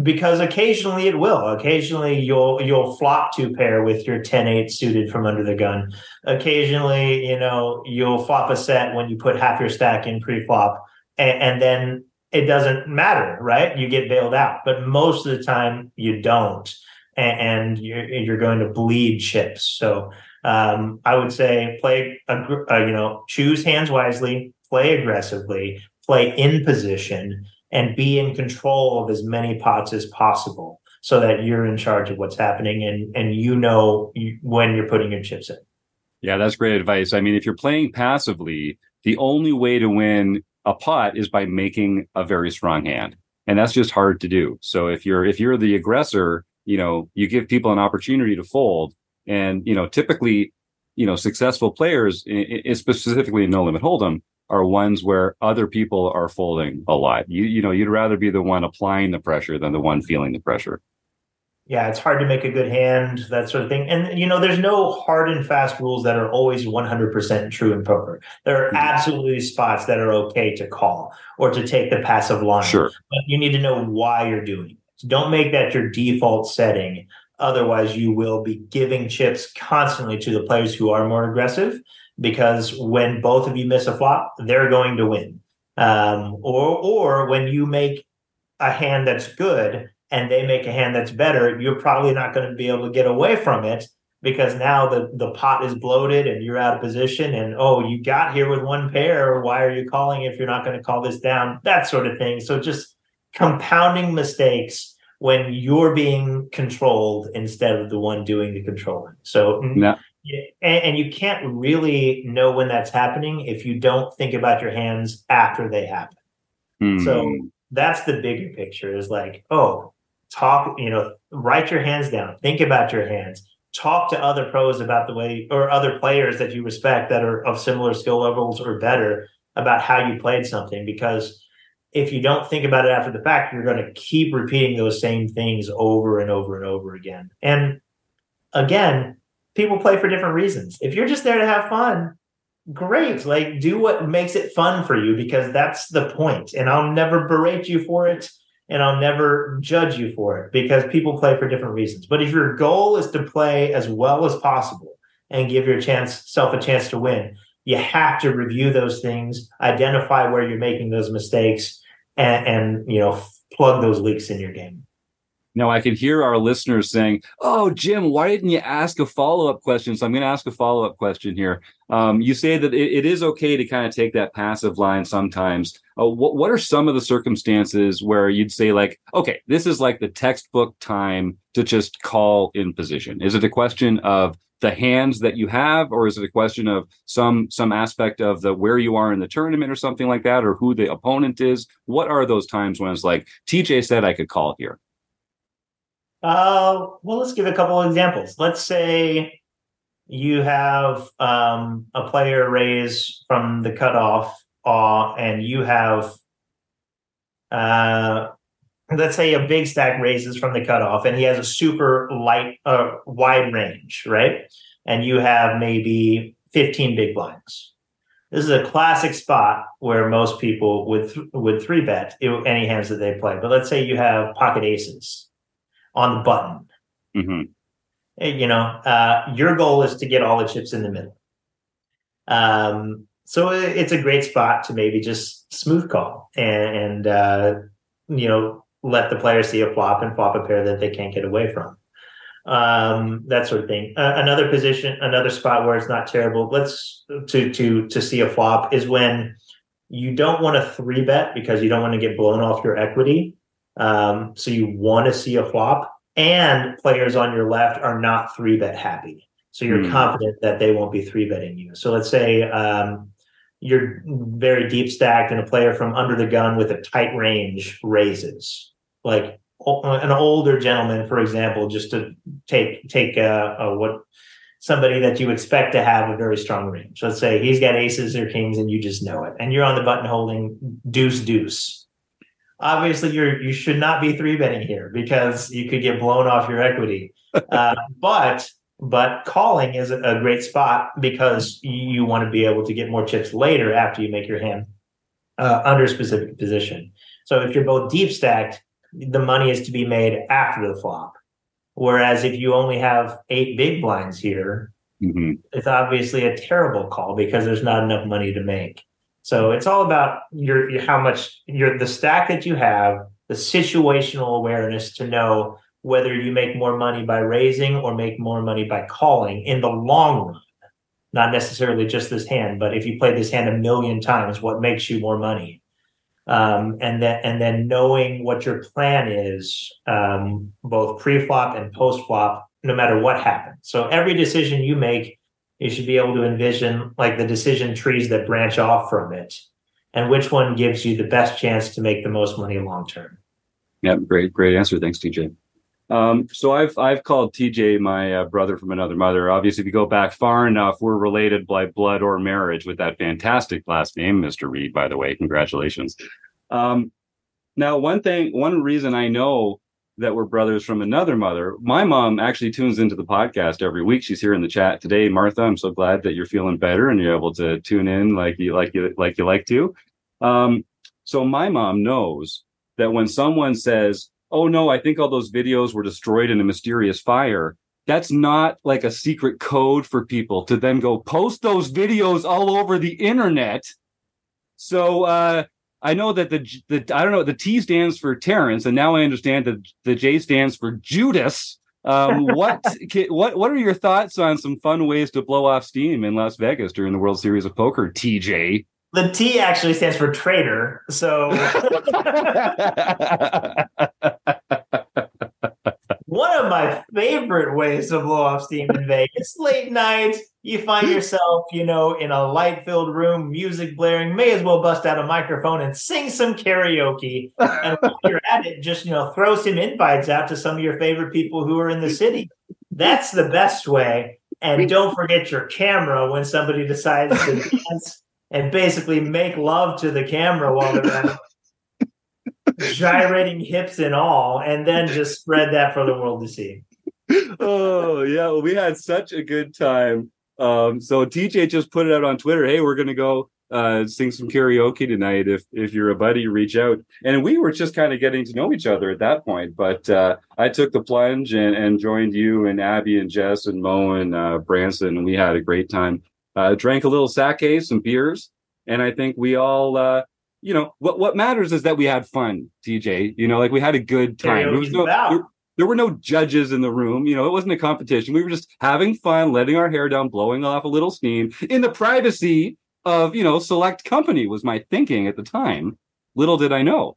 because occasionally it will. Occasionally you'll you'll flop two pair with your 10-8 suited from under the gun. Occasionally, you know, you'll flop a set when you put half your stack in pre-flop, and, and then it doesn't matter, right? You get bailed out. But most of the time you don't and, you're, you're going to bleed chips. So um, I would say play, uh, you know, choose hands wisely, play aggressively, play in position, and be in control of as many pots as possible so that you're in charge of what's happening and and you know when you're putting your chips in. Yeah, that's great advice. I mean, if you're playing passively, the only way to win a pot is by making a very strong hand. And that's just hard to do. So if you're if you're the aggressor you know you give people an opportunity to fold. And you know typically you know successful players specifically in no limit hold'em are ones where other people are folding a lot. You you know you'd rather be the one applying the pressure than the one feeling the pressure. Yeah it's hard to make a good hand that sort of thing. And you know there's no hard and fast rules that are always 100% true in poker. There are mm-hmm. absolutely spots that are okay to call or to take the passive line. Sure. But you need to know why you're doing it so don't make that your default setting. Otherwise, you will be giving chips constantly to the players who are more aggressive because when both of you miss a flop, they're going to win. Um, or or when you make a hand that's good and they make a hand that's better, you're probably not going to be able to get away from it because now the the pot is bloated and you're out of position and oh you got here with one pair why are you calling if you're not going to call this down that sort of thing so just compounding mistakes when you're being controlled instead of the one doing the controlling. So, No. and, and you can't really know when that's happening if you don't think about your hands after they happen. Hmm. So that's the bigger picture is like, oh, talk, you know, write your hands down, think about your hands, talk to other pros about the way or other players that you respect that are of similar skill levels or better about how you played something because if you don't think about it after the fact you're going to keep repeating those same things over and over and over again. And again people play for different reasons. If you're just there to have fun great. Like do what makes it fun for you because that's the point. and i'll never berate you for it and i'll never judge you for it because people play for different reasons. But if your goal is to play as well as possible and give your chance self a chance to win you have to review those things identify where you're making those mistakes and, and you know plug those leaks in your game Now I can hear our listeners saying, "Oh, Jim, why didn't you ask a follow up question?" So I'm going to ask a follow up question here. Um, you say that it, it is okay to kind of take that passive line sometimes. Uh, what what are some of the circumstances where you'd say like, "Okay, this is like the textbook time to just call in position"? Is it a question of the hands that you have, or is it a question of some some aspect of the where you are in the tournament or something like that, or who the opponent is? What are those times when it's like TJ said I could call here? Uh, well, let's give a couple of examples. Let's say you have um, a player raise from the cutoff, uh, and you have, uh, let's say, a big stack raises from the cutoff, and he has a super light, uh, wide range, right? And you have maybe 15 big blinds. This is a classic spot where most people would th- would three bet any hands that they play. But let's say you have pocket aces on the button. hmm You know, uh, your goal is to get all the chips in the middle. Um, so it's a great spot to maybe just smooth call and, and uh, you know let the player see a flop and flop a pair that they can't get away from. Um, that sort of thing. Uh, another position, another spot where it's not terrible. Let's to to to see a flop is when you don't want to three bet because you don't want to get blown off your equity. Um, so you want to see a flop, and players on your left are not three bet happy. So you're Hmm. confident that they won't be three betting you. So let's say um, you're very deep stacked, and a player from under the gun with a tight range raises, like an older gentleman, for example, just to take take uh, what somebody that you expect to have a very strong range. Let's say he's got aces or kings, and you just know it, and you're on the button holding deuce deuce. Obviously, you're you should not be three betting here because you could get blown off your equity. uh, but but calling is a, great spot because you want to be able to get more chips later after you make your hand uh, under a specific position. So if you're both deep stacked, the money is to be made after the flop. Whereas if you only have eight big blinds here, hmm it's obviously a terrible call because there's not enough money to make. So it's all about your, your how much your the stack that you have, the situational awareness to know whether you make more money by raising or make more money by calling in the long run. Not necessarily just this hand, but if you play this hand a million times, what makes you more money? Um, and then and then knowing what your plan is, um, both pre-flop and post-flop, no matter what happens. So every decision you make, you should be able to envision like the decision trees that branch off from it, and which one gives you the best chance to make the most money long term. Yeah, great, great answer. Thanks, TJ. Um, so I've I've called TJ my uh, brother from another mother. Obviously, if you go back far enough, we're related by blood or marriage with that fantastic last name, Mr. Reid. By the way, congratulations. Um, now, one thing, one reason I know that we're brothers from another mother. My mom actually tunes into the podcast every week. She's here in the chat today. Martha, I'm so glad that you're feeling better and you're able to tune in like you like you like you like to. Um, so my mom knows that when someone says, "Oh no, I think all those videos were destroyed in a mysterious fire," that's not like a secret code for people to then go post those videos all over the internet. So uh, I know that the the I don't know the T stands for Terrence, and now I understand that the J stands for Judas. Um, what what what are your thoughts on some fun ways to blow off steam in Las Vegas during the World Series of Poker, TJ? the T actually stands for traitor. So one of my favorite ways to blow off steam in Vegas, late night, you find hmm. yourself, you know, in a light filled room, music blaring, may as well bust out a microphone and sing some karaoke. And while you're at it, just, you know, throw some invites out to some of your favorite people who are in the city. That's the best way. And don't forget your camera when somebody decides to dance and basically make love to the camera while they're at it gyrating hips and all, and then just spread that for the world to see. oh yeah, well, we had such a good time. Um, so TJ just put it out on Twitter. Hey, we're gonna go uh, sing some karaoke tonight. If if you're a buddy, reach out. And we were just kind of getting to know each other at that point. But uh, I took the plunge and, and joined you and Abby and Jess and Mo and uh, Branson, and we had a great time. Uh, drank a little sake, some beers, and I think we all uh, you know what what matters is that we had fun tj you know like we had a good time. There, was no, there, there, were no judges in the room. You know it wasn't a competition. We were just having fun letting our hair down blowing off a little steam in the privacy of you know select company was my thinking at the time. Little did i know.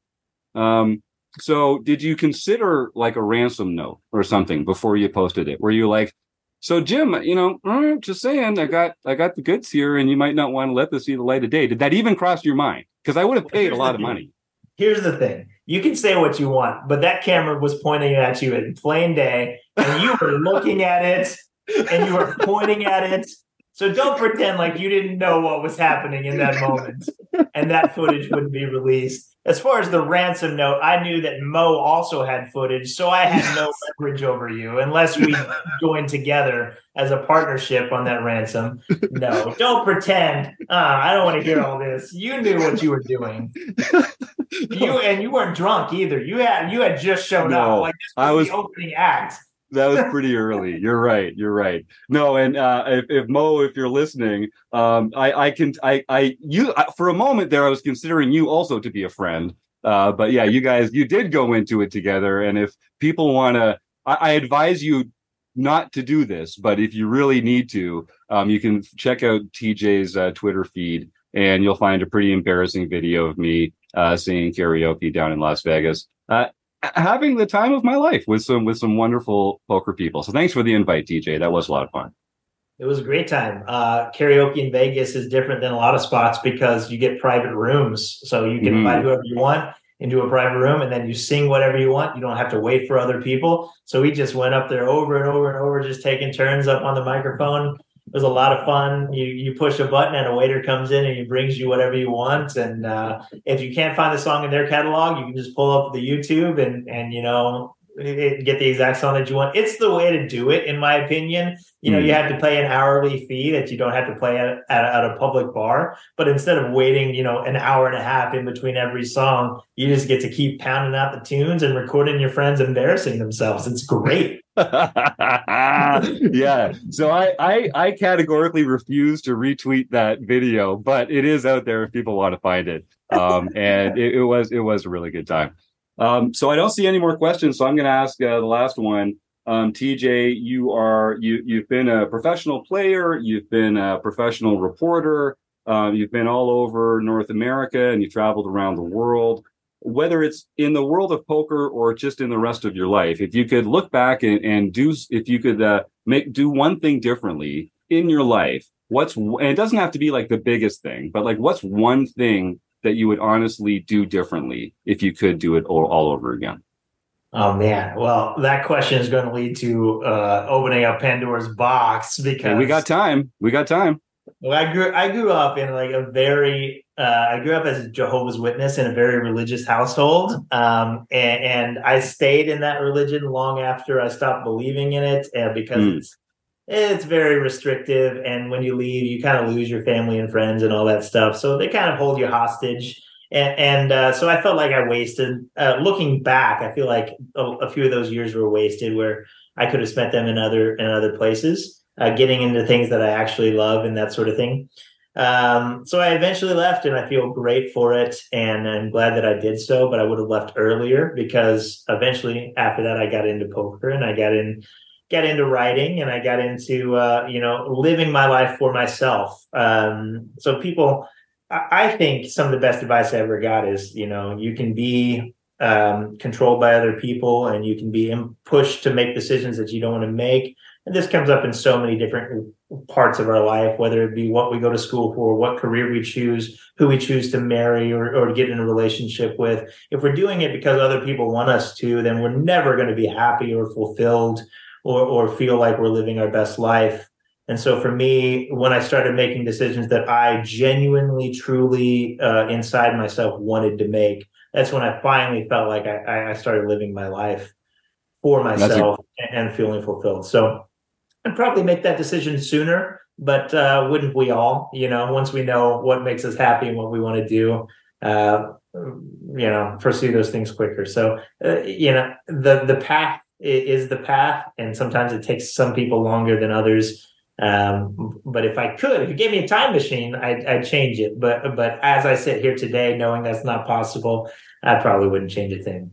Um so did you consider like a ransom note or something before you posted it? Were you like so Jim, you know, just saying, I got I got the goods here, and you might not want to let this see the light of day. Did that even cross your mind? Because I would have paid a lot of money. Here's the thing: you can say what you want, but that camera was pointing at you in plain day, and you were looking at it, and you were pointing at it, so don't pretend like you didn't know what was happening in that moment and that footage wouldn't be released. As far as the ransom note, I knew that Mo also had footage, so I had no leverage over you unless we joined together as a partnership on that ransom. No, don't pretend. Uh, I don't want to hear all this. You knew what you were doing. You and you weren't drunk either. You had you had just shown no, up. Like I was the opening act that was pretty early. You're right. You're right. No, and uh, if, if Mo, if you're listening, um, I, I can, I, I, you, I, for a moment there, I was considering you also to be a friend. Uh, but yeah, you guys, you did go into it together. And if people want to, I, I, advise you not to do this, but if you really need to, um, you can check out TJ's uh, Twitter feed and you'll find a pretty embarrassing video of me uh, singing karaoke down in Las Vegas. Uh, having the time of my life with some with some wonderful poker people. So thanks for the invite, TJ. That was a lot of fun. It was a great time. Uh, karaoke in Vegas is different than a lot of spots because you get private rooms, so you can mm. invite whoever you want into a private room, and then you sing whatever you want. You don't have to wait for other people. So we just went up there over and over and over, just taking turns up on the microphone was a lot of fun. You you push a button and a waiter comes in and he brings you whatever you want. And uh, if you can't find the song in their catalog, you can just pull up the YouTube and and you know get the exact song that you want. It's the way to do it, in my opinion. You know, mm. you have to pay an hourly fee that you don't have to play at, at, at, a public bar. But instead of waiting, you know, an hour and a half in between every song, you just get to keep pounding out the tunes and recording your friends embarrassing themselves. It's great. yeah. So I, I I categorically refuse to retweet that video, but it is out there if people want to find it. Um, and it, it was it was a really good time. Um, so I don't see any more questions. So I'm going to ask uh, the last one. Um, TJ, you are you you've been a professional player, you've been a professional reporter, uh, you've been all over North America, and you traveled around the world. Whether it's in the world of poker or just in the rest of your life, if you could look back and, and do, if you could uh, make do one thing differently in your life, what's and it doesn't have to be like the biggest thing, but like what's one thing that you would honestly do differently if you could do it all, all over again? Oh man, well, that question is going to lead to uh, opening up Pandora's box because hey, we got time. We got time. Well, I grew I grew up in like a very uh, I grew up as a Jehovah's Witness in a very religious household, um, and, and, I stayed in that religion long after I stopped believing in it, uh, because mm. it's it's very restrictive and when you leave you kind of lose your family and friends and all that stuff so they kind of hold you hostage. And, and uh, so i felt like i wasted uh, looking back i feel like a, a, few of those years were wasted where i could have spent them in other in other places uh, getting into things that i actually love and that sort of thing. Um, so i eventually left and i feel great for it and i'm glad that i did so but i would have left earlier because eventually after that i got into poker and i got in get into writing and I got into uh, you know living my life for myself. Um, so people I think some of the best advice I ever got is, you know, you can be um, controlled by other people and you can be pushed to make decisions that you don't want to make. And this comes up in so many different parts of our life, whether it be what we go to school for, what career we choose, who we choose to marry or, or to get in a relationship with. If we're doing it because other people want us to, then we're never going to be happy or fulfilled or, or feel like we're living our best life. And so for me, when I started making decisions that I genuinely, truly uh, inside myself wanted to make, that's when I finally felt like I, I started living my life for myself a- and feeling fulfilled. So I'd probably make that decision sooner, but uh, wouldn't we all? You know, once we know what makes us happy and what we want to do, uh, you know, pursue those things quicker. So, uh, you know, the the path is the path, and sometimes it takes some people longer than others. Um, but if I could, if you gave me a time machine, I'd, I'd, change it. But but as I sit here today, knowing that's not possible, I probably wouldn't change a thing.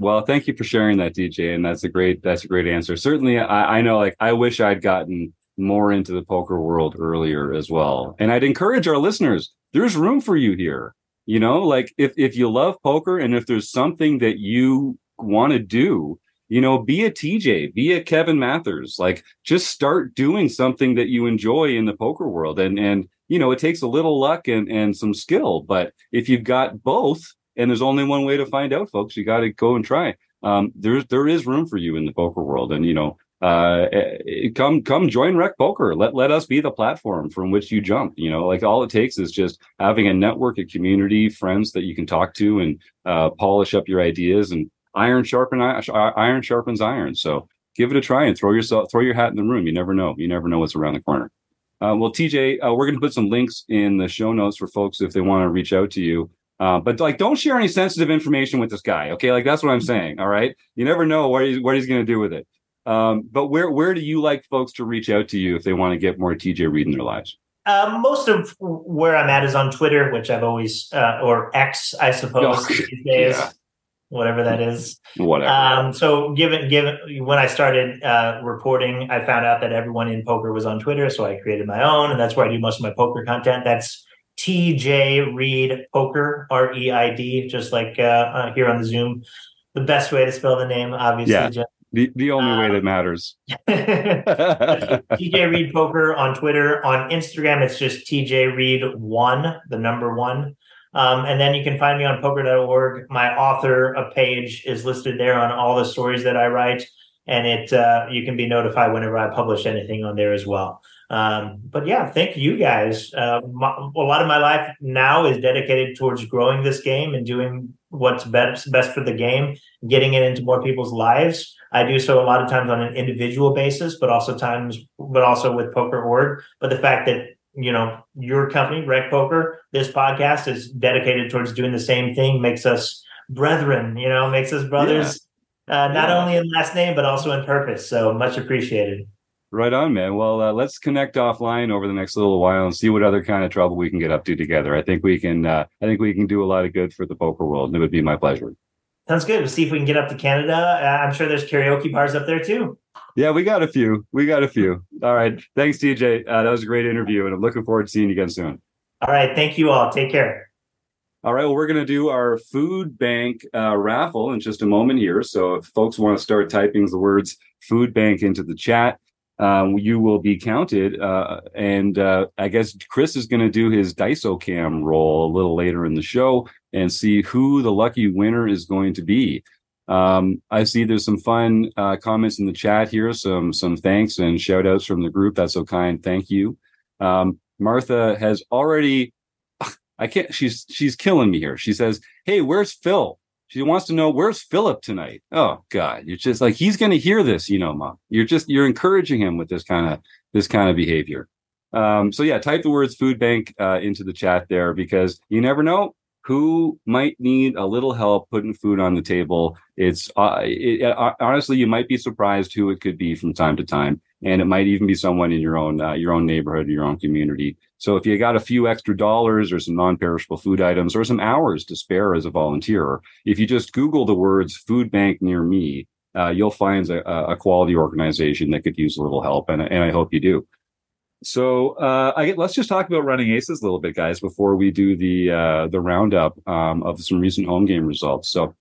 Well, thank you for sharing that, TJ, and that's a great that's a great answer. Certainly, I, I know like I wish I'd gotten more into the poker world earlier as well, and I'd encourage our listeners. There's room for you here. You know, like if if you love poker and if there's something that you want to do, you know, be a TJ, be a Kevin Mathers. Like just start doing something that you enjoy in the poker world. And and you know, it takes a little luck and, and some skill. But if you've got both, and there's only one way to find out, folks, you gotta go and try. Um, there's there is room for you in the poker world. And you know, uh, eh, come come join Rec Poker. Let let us be the platform from which you jump. You know, like all it takes is just having a network, of community, friends that you can talk to and uh, polish up your ideas and iron sharpen iron sharpens iron. So give it a try and throw yourself throw your hat in the room. You never know. You never know what's around the corner. Uh, well, TJ, uh, we're going to put some links in the show notes for folks if they want to reach out to you. Uh, but like, don't share any sensitive information with this guy. Okay, like that's what I'm saying. All right, you never know what he's what he's going to do with it. Um, but where where do you like folks to reach out to you if they want to get more TJ Reid in their lives? Uh, most of where I'm at is on Twitter, which I've always, uh, or X, I suppose, oh, these days. Yeah whatever that is. Whatever. Um, so given given when I started uh, reporting, I found out that everyone in poker was on Twitter, so I created my own, and that's where I do most of my poker content. That's TJ Reid Poker R E I D, just like uh, uh, here on the Zoom. The best way to spell the name, obviously. Yeah. The, the only um, way that matters. TJ Reid Poker on Twitter. On Instagram, it's just TJ Reid one, the number one. Um, and then you can find me on poker.org. My author page is listed there on all the stories that I write, and it uh, you can be notified whenever I publish anything on there as well. Um, but yeah, thank you guys. Uh, my, a lot of my life now is dedicated towards growing this game and doing what's best best for the game, getting it into more people's lives. I do so a lot of times on an individual basis, but also times, but also with poker org. But the fact that you know, your company, Rec Poker, this podcast is dedicated towards doing the same thing, makes us brethren, you know, makes us brothers, yeah. uh, not yeah. only in last name, but also in purpose. So much appreciated. Right on, man. Well, uh, let's connect offline over the next little while and see what other kind of trouble we can get up to together. I think we can. Uh, I think we can do a lot of good for the poker world, and it would be my pleasure. Sounds good. We'll see if we can get up to Canada. Uh, I'm sure there's karaoke bars up there too. Yeah, we got a few. We got a few. All right. Thanks, TJ. Uh, that was a great interview, and I'm looking forward to seeing you again soon. All right. Thank you all. Take care. All right. Well, we're going to do our food bank uh, raffle in just a moment here. So if folks want to start typing the words food bank into the chat, um, you will be counted. Uh, and uh, I guess Chris is going to do his Dysocam roll a little later in the show and see who the lucky winner is going to be. Um, I see there's some fun uh, comments in the chat here, some some thanks and shout outs from the group. That's so kind. Thank you. Um, Martha has already. I can't. She's she's killing me here. She says, "Hey, where's Phil?" She wants to know where's Philip tonight. Oh God, you're just like he's going to hear this, you know, mom. You're just you're encouraging him with this kind of this kind of behavior. Um, so yeah, type the words food bank uh, into the chat there because you never know who might need a little help putting food on the table. It's uh, it, uh, honestly, you might be surprised who it could be from time to time, and it might even be someone in your own uh, your own neighborhood, your own community. So if you got a few extra dollars or some non-perishable food items or some hours to spare as a volunteer, if you just Google the words "food bank near me," uh, you'll find a, a quality organization that could use a little help, and, and I hope you do. So uh, I, let's just talk about running aces a little bit, guys, before we do the uh, the roundup um, of some recent home game results. So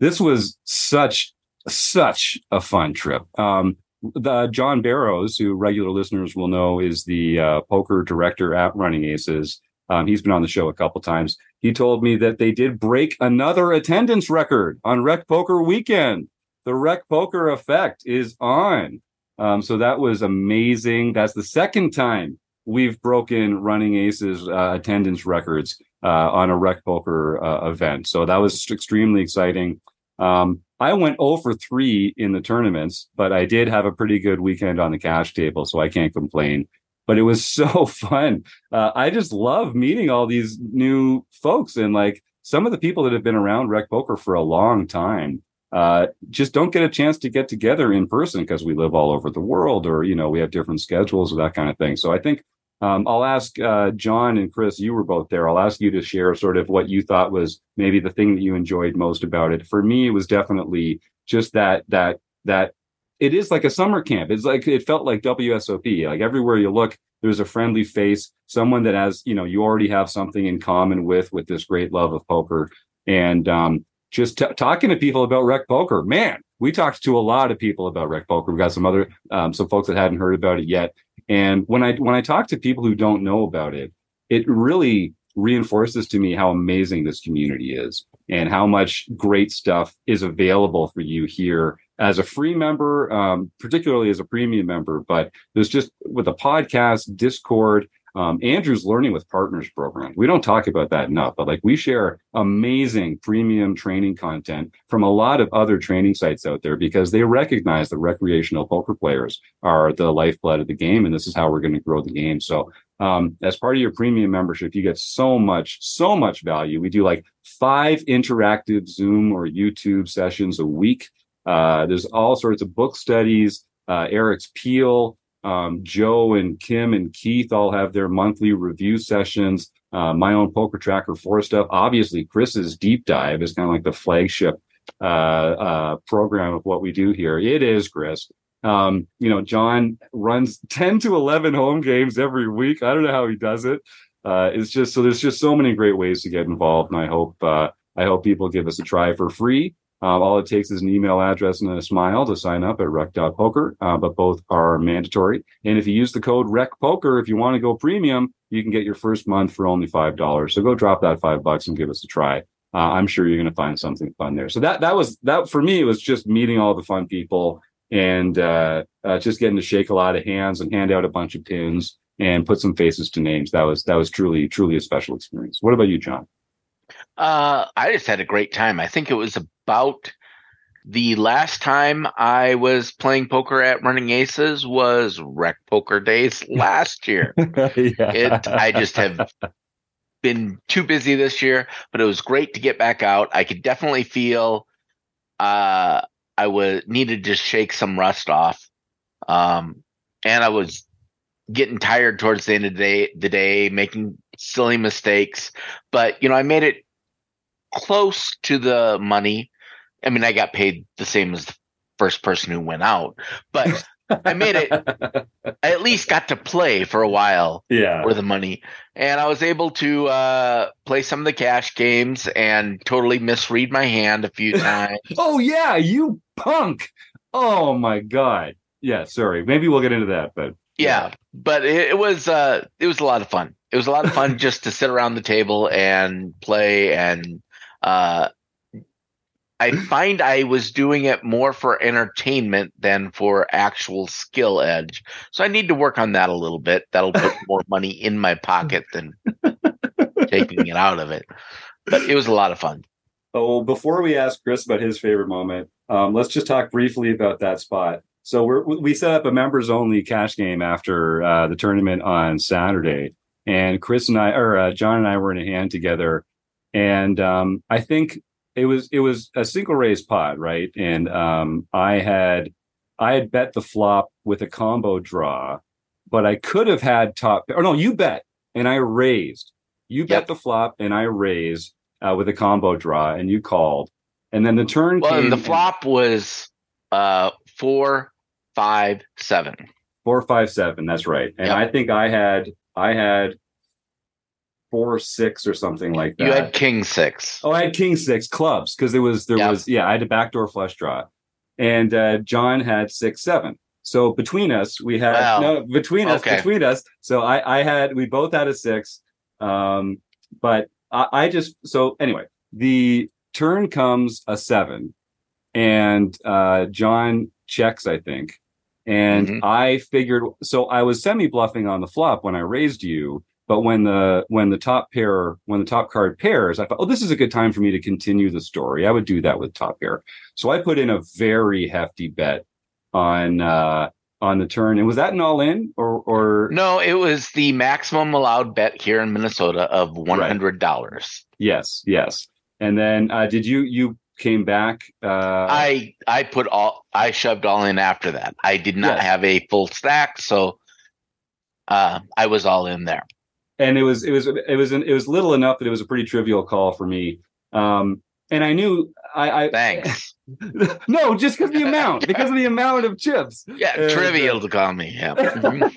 this was such such a fun trip. Um, the John Barrows, who regular listeners will know, is the uh, poker director at Running Aces. Um, he's been on the show a couple times. He told me that they did break another attendance record on Rec Poker Weekend. The Rec Poker effect is on. Um, so that was amazing. That's the second time we've broken Running Aces uh, attendance records uh, on a Rec Poker uh, event. So that was extremely exciting. Um, I went 0 for 3 in the tournaments, but I did have a pretty good weekend on the cash table, so I can't complain. But it was so fun. Uh, I just love meeting all these new folks and like some of the people that have been around Rec Poker for a long time. Uh, just don't get a chance to get together in person because we live all over the world or you know we have different schedules or that kind of thing so i think um, I'll ask uh, John and Chris. You were both there. I'll ask you to share sort of what you thought was maybe the thing that you enjoyed most about it. For me, it was definitely just that that that it is like a summer camp. It's like it felt like WSOP. Like everywhere you look, there's a friendly face, someone that has you know you already have something in common with with this great love of poker, and um, just t- talking to people about rec poker. Man, we talked to a lot of people about rec poker. We got some other um, some folks that hadn't heard about it yet. And when I when I talk to people who don't know about it, it really reinforces to me how amazing this community is and how much great stuff is available for you here as a free member, um, particularly as a premium member. But there's just with a podcast, Discord, um, Andrew's Learning with Partners program. We don't talk about that enough, but like we share amazing premium training content from a lot of other training sites out there because they recognize that recreational poker players are the lifeblood of the game, and this is how we're going to grow the game. So, um, as part of your premium membership, you get so much, so much value. We do like five interactive Zoom or YouTube sessions a week. Uh, there's all sorts of book studies. Uh, Eric's Peel, um, Joe and Kim and Keith all have their monthly review sessions. Uh, my own poker tracker for stuff. Obviously, Chris's deep dive is kind of like the flagship uh, uh, program of what we do here. It is, Chris. Um, you know, John runs 10 to 11 home games every week. I don't know how he does it. Uh, it's just so there's just so many great ways to get involved, and I hope uh, I hope people give us a try for free. Um, all it takes is an email address and a smile to sign up at rec.poker, uh, but both are mandatory. And if you use the code RECPOKER, if you want to go premium, you can get your first month for only $5. So go drop that five bucks and give us a try. Uh, I'm sure you're going to find something fun there. So that, that was that for me, it was just meeting all the fun people and uh, uh, just getting to shake a lot of hands and hand out a bunch of pins and put some faces to names. That was, that was truly, truly a special experience. What about you, John? Uh, I just had a great time. I think it was about the last time I was playing poker at Running Aces was Rec Poker Days last year. yeah. It, I just have been too busy this year, but it was great to get back out. I could definitely feel uh, I was needed to shake some rust off, um, and I was getting tired towards the end of the day, the day, making silly mistakes. But you know, I made it close to the money. I mean, I got paid the same as the first person who went out, but I made it. I at least got to play for a while. Yeah. For the money, and I was able to uh, play some of the cash games and totally misread my hand a few times. oh yeah, you punk! Oh my god. Yeah. Sorry. Maybe we'll get into that, but yeah, yeah. but it, it was uh, it was a lot of fun. It was a lot of fun just to sit around the table and play and uh, I find I was doing it more for entertainment than for actual skill edge. So I need to work on that a little bit. That'll put more money in my pocket than taking it out of it. But it was a lot of fun. Oh, before we ask Chris about his favorite moment, um, let's just talk briefly about that spot. So we we set up a members only cash game after uh, the tournament on Saturday, and Chris and I, or uh, John and I, were in a hand together and um, I think it was it was a single raise pot, right? And um, I had I had bet the flop with a combo draw, but I could have had top. Or no, you bet and I raised. You bet the flop and I raised uh, with a combo draw, and you called. And then the turn. Well, the flop was uh, four, five, seven. Four, five, seven. That's right. And Yep. I think I had I had four, six, or something like that. You had king six. Oh, I had king six clubs because there was there Yep. was yeah I had a backdoor flush draw, and uh, John had six seven. So between us, we had Wow. no between us Okay. between us. So I I had we both had a six, um, but I, I just so anyway the turn comes a seven, and uh, John checks I think, and Mhm. I figured so I was semi bluffing on the flop when I raised you, but when the when the top pair when the top card pairs, I thought, oh, this is a good time for me to continue the story. I would do that with top pair, so I put in a very hefty bet on uh on the turn. And was that an all in or or No, it was the maximum allowed bet here in Minnesota of one hundred dollars. yes, yes. And then uh did you you came back uh I I put all I shoved all in after that. I did not Yes. have a full stack, so uh, I was all in there. And it was it was it was it was little enough that it was a pretty trivial call for me. Um and I knew I, I Thanks. no, just because the amount, because of the amount of chips. Yeah, And, trivial to call me. Yeah.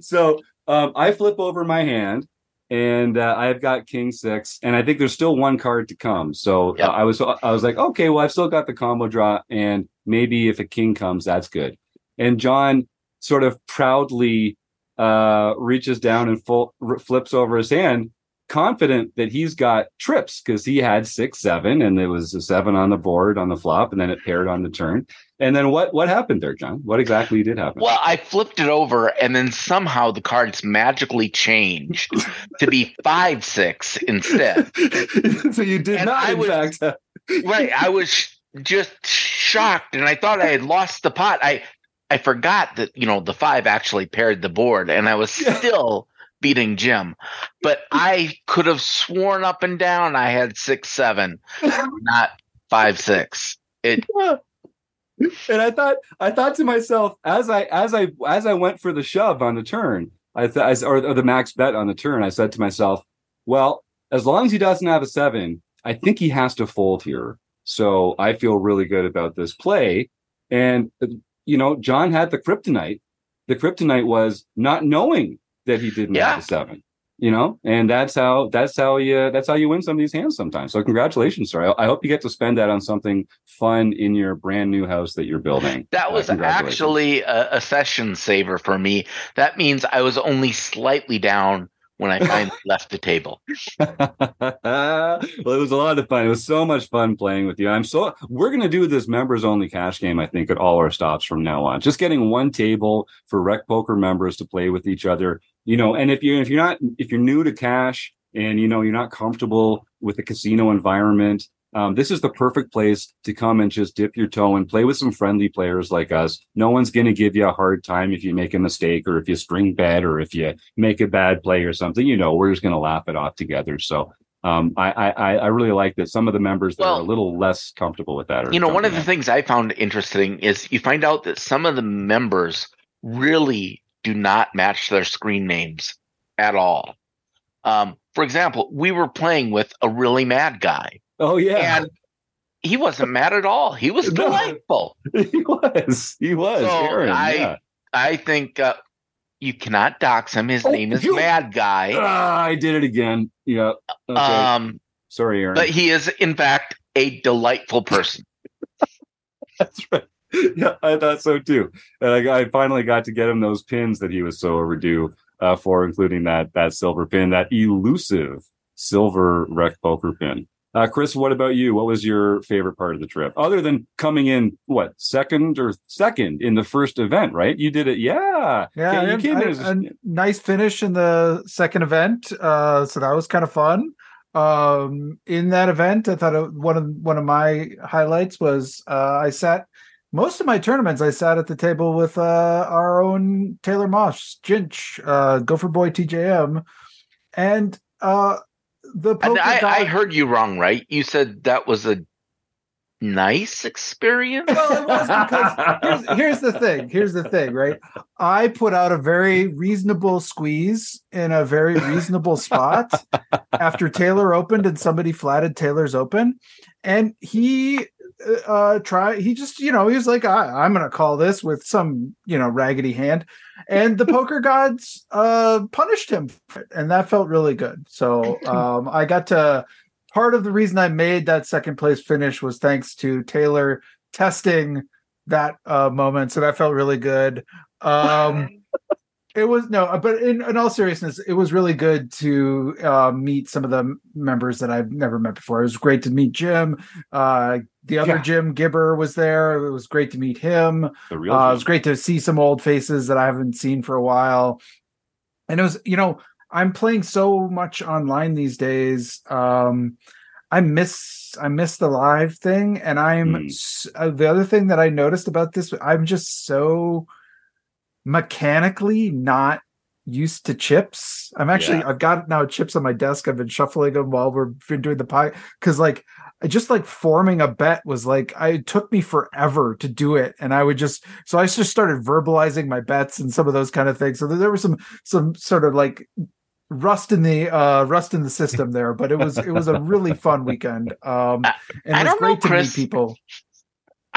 So um, I flip over my hand, and uh, I've got King Six, and I think there's still one card to come. So Yep. uh, I was I was like, okay, well I've still got the combo draw, and maybe if a king comes, that's good. And John sort of proudly uh, reaches down and full, r- flips over his hand, confident that he's got trips because he had six seven, and there was a seven on the board on the flop, and then it paired on the turn. And then what what happened there, John? What exactly did happen? Well, I flipped it over, and then somehow the cards magically changed to be five six instead. so you did And not, I in was- fact. uh, right i was just shocked and i thought i had lost the pot i i forgot that you know the five actually paired the board and i was still beating jim but i could have sworn up and down i had six seven not five six it and I thought, I thought to myself as I as I as I went for the shove on the turn, I thought, or, or the max bet on the turn, I said to myself, well, as long as he doesn't have a seven, I think he has to fold here. So I feel really good about this play. And uh, you know, John had the kryptonite. The kryptonite was not knowing that he didn't Yeah. have a seven. You know, and that's how that's how you that's how you win some of these hands sometimes. So congratulations, sir. I, I hope you get to spend that on something fun in your brand new house that you're building. that Uh, was congratulations. actually a, a session saver for me that means i was only slightly down when i finally left the table well, it was a lot of fun. It was so much fun playing with you. I'm so we're gonna do this members only cash game. I think at all our stops from now on. Just getting one table for Rec Poker members to play with each other. You know, and if you if you're not if you're new to cash and you know you're not comfortable with the casino environment. Um, this is the perfect place to come and just dip your toe and play with some friendly players like us. No one's going to give you a hard time if you make a mistake or if you string bet or if you make a bad play or something. You know, we're just going to laugh it off together. So um, I, I I really like that. Some of the members that are a little less comfortable with that you know one of the things i found interesting is you find out that some of the members really do not match their screen names at all um, for example we were playing with a really mad guy. Oh yeah, and he wasn't mad at all he was No. delightful he was. He was. So, Aaron, I- yeah. i think uh, you cannot dox him his Oh, name is you- mad guy Ah, I did it again. Yeah. Okay. um, Sorry, Aaron. but he is in fact a delightful person That's right. Yeah, I thought so too. And I, I finally got to get him those pins that he was so overdue uh, for, including that that silver pin, that elusive silver rec poker pin. Uh, Chris, what about you? What was your favorite part of the trip, other than coming in what second or second in the first event? Right? You did it. Yeah. Yeah, you came in as a nice finish in the second event. Uh, so that was kind of fun. Um, in that event, I thought it, one of one of my highlights was uh, I sat most of my tournaments. I sat at the table with uh, our own Taylor Mosh, Jinch, uh, Gopher Boy TJM, and uh, the poker. I, guy- I heard you wrong right you said that was a nice experience well, it was because here's, here's the thing. Here's the thing, right? I put out a very reasonable squeeze in a very reasonable spot after Taylor opened and somebody flatted Taylor's open. And he uh try he just you know he was like I, i'm gonna call this with some you know raggedy hand and the poker gods uh punished him for it, and that felt really good. So um i got to part of the reason i made that second place finish was thanks to taylor testing that uh moment so that felt really good. Um it was no but in, in all seriousness it was really good to uh meet some of the members that i've never met before it was great to meet jim uh the other Yeah. jim gibber was there it was great to meet him The real uh, it was great to see some old faces that I haven't seen for a while. And it was, you know, I'm playing so much online these days. Um, I miss I miss the live thing, and I'm Hmm. s- uh, the other thing that I noticed about this. I'm just so mechanically not used to chips. I'm actually Yeah. I've got now chips on my desk. I've been shuffling them while we're been doing the pie because like I just like forming a bet was like I it took me forever to do it, and I would just so I just started verbalizing my bets and some of those kind of things. So there- was some some sort of like rust in the uh rust in the system there, but it was it was a really fun weekend. Um, and I it was know, great to Chris. meet people.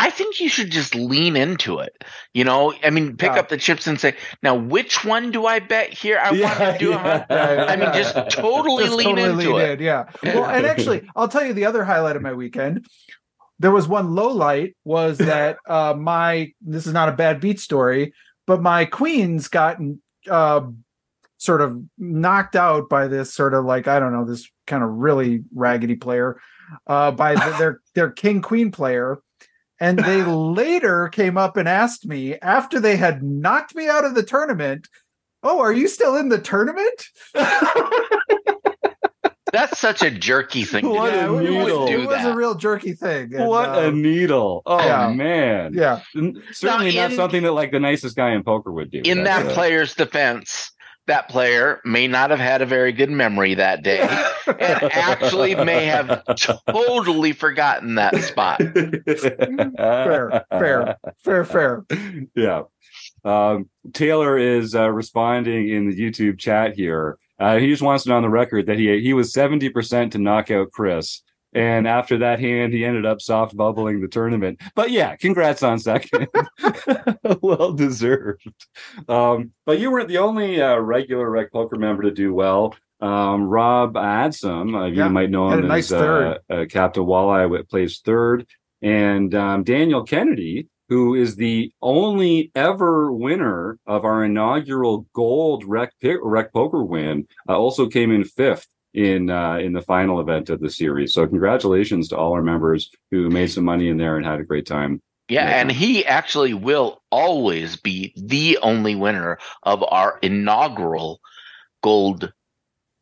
I think you should just lean into it. You know, I mean, pick Yeah. up the chips and say, now, which one do I bet here? I want to do yeah. it. I mean, just totally Just lean totally into lean it. in, yeah. Well, and actually, I'll tell you the other highlight of my weekend. There was one low light was that uh my this is not a bad beat story, but my queens got uh sort of knocked out by this sort of like I don't know this kind of really raggedy player uh by the, their their king queen player and they later came up and asked me after they had knocked me out of the tournament oh are you still in the tournament That's such a jerky thing to What do. a it was, needle. it was a real jerky thing. and, what a um, needle! Oh yeah. man, yeah. Certainly Now, not in- something that like the nicest guy in poker would do. In That's, that uh, player's defense, that player may not have had a very good memory that day and actually may have totally forgotten that spot. fair, fair, fair, fair. yeah. Um, Taylor is uh, responding in the YouTube chat here. Uh, he just wants it on the record that he he was seventy percent to knock out Chris, and after that hand, he ended up soft bubbling the tournament. But yeah, congrats on second, well deserved. Um, but you weren't the only uh, regular Rec Poker member to do well. Um, Rob Adsom, uh, you Yeah, might know him nice as third. Uh, uh, Captain Walleye, plays third, and um, Daniel Kennedy, who is the only ever winner of our inaugural gold rec, rec poker win, uh, also came in fifth in uh, in the final event of the series. So congratulations to all our members who made some money in there and had a great time. Yeah, Yeah. and he actually will always be the only winner of our inaugural gold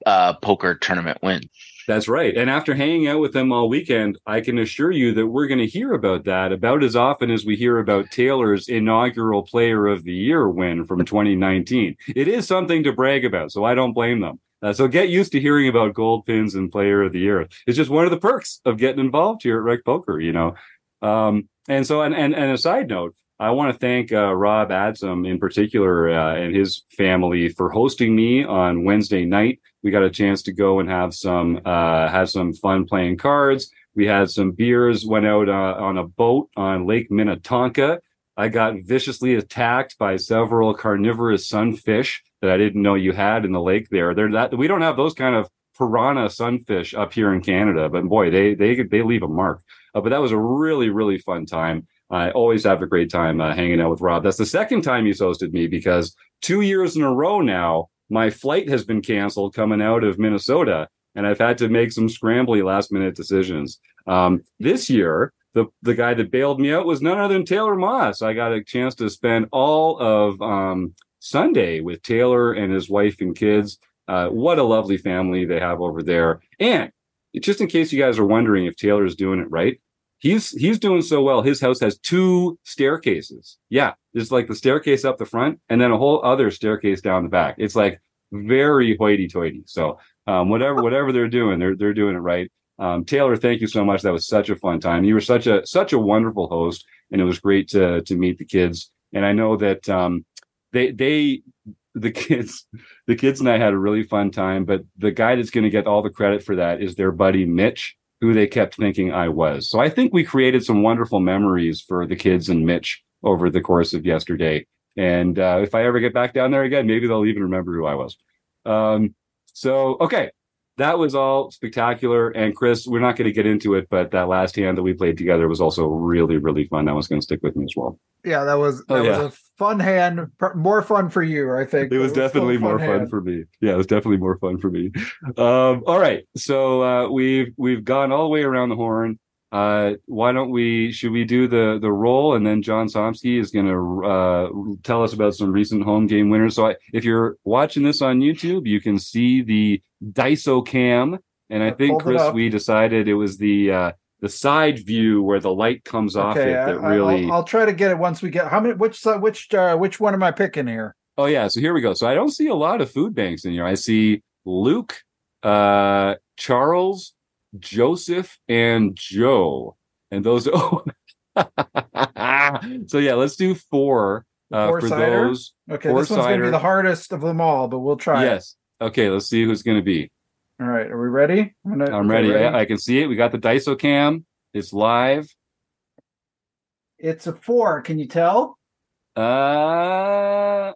uh, poker tournament win. That's right. And after hanging out with them all weekend, I can assure you that we're going to hear about that about as often as we hear about Taylor's inaugural Player of the Year win from 2019. It is something to brag about, so I don't blame them. Uh, so get used to hearing about gold pins and Player of the Year. It's just one of the perks of getting involved here at Rec Poker, you know. Um, and so, and, and and a side note, I want to thank uh, Rob Adsom in particular uh, and his family for hosting me on Wednesday night. We got a chance to go and have some uh, have some fun playing cards. We had some beers. Went out uh, on a boat on Lake Minnetonka. I got viciously attacked by several carnivorous sunfish that I didn't know you had in the lake there. They're that we don't have those kind of piranha sunfish up here in Canada, but boy, they they they leave a mark. Uh, but that was a really really fun time. I always have a great time uh, hanging out with Rob. That's the second time he's hosted me because two years in a row now, my flight has been canceled coming out of Minnesota, and I've had to make some scrambly last minute decisions. Um, this year, the the guy that bailed me out was none other than Taylor Moss. I got a chance to spend all of um, Sunday with Taylor and his wife and kids. Uh, what a lovely family they have over there. And just in case you guys are wondering if Taylor's doing it right, he's he's doing so well. His house has two staircases. Yeah, there's like the staircase up the front and then a whole other staircase down the back. It's like very hoity-toity. So um, whatever whatever they're doing, they're they're doing it right. Um, Taylor, thank you so much. That was such a fun time. You were such a such a wonderful host, and it was great to to meet the kids. And I know that um, they they the kids the kids and I had a really fun time. But the guy that's going to get all the credit for that is their buddy Mitch. who they kept thinking I was. So I think we created some wonderful memories for the kids and Mitch over the course of yesterday. And uh, if I ever get back down there again, maybe they'll even remember who I was. Um, so, okay, that was all spectacular. And Chris, we're not going to get into it, but that last hand that we played together was also really, really fun. That was going to stick with me as well. Yeah, that was Oh, that yeah. was a fun hand. More fun for you, I think. It was still a definitely more fun for me. Yeah, it was definitely more fun for me. Um, all right, so uh, we've we've gone all the way around the horn. Uh, why don't we? Should we do the the roll, and then John Somsky is going to uh, tell us about some recent home game winners. So, I, if you're watching this on YouTube, you can see the Daiso cam, and I think Chris, we decided it was the uh, the side view where the light comes off Okay, it I, that really. will I'll try to get it once we get. How many? Which which uh, which one am I picking here? Oh yeah, so here we go. So I don't see a lot of food banks in here. I see Luke, uh, Charles, Joseph, and Joe, and those. Oh, so yeah, let's do four uh, for those. Okay, this one's going to be the hardest of them all, but we'll try. it. Yes. Okay, let's see who's going to be. All right, are we ready? I'm, gonna- I'm okay, ready. I, I can see it. We got the Daiso cam. It's live. It's a four. Can you tell? Uh,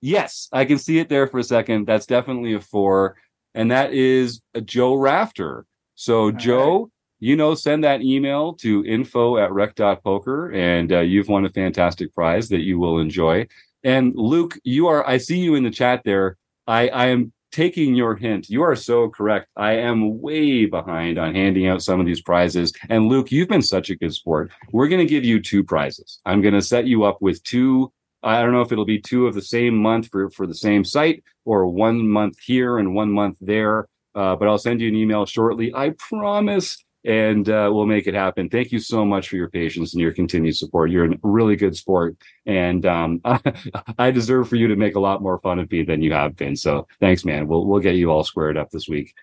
yes, I can see it there for a second. That's definitely a four, and that is a Joe Rafter. So, Joe, you know, send that email to info at rec.poker, and uh, you've won a fantastic prize that you will enjoy. And Luke, you are, I see you in the chat there. I, I am taking your hint. You are so correct. I am way behind on handing out some of these prizes. And Luke, you've been such a good sport. We're going to give you two prizes. I'm going to set you up with two. I don't know if it'll be two of the same month for, for the same site or one month here and one month there. Uh, but I'll send you an email shortly. I promise. And uh, we'll make it happen. Thank you so much for your patience and your continued support. You're a really good sport, and um, I deserve for you to make a lot more fun of me than you have been. So thanks, man. We'll we'll get you all squared up this week.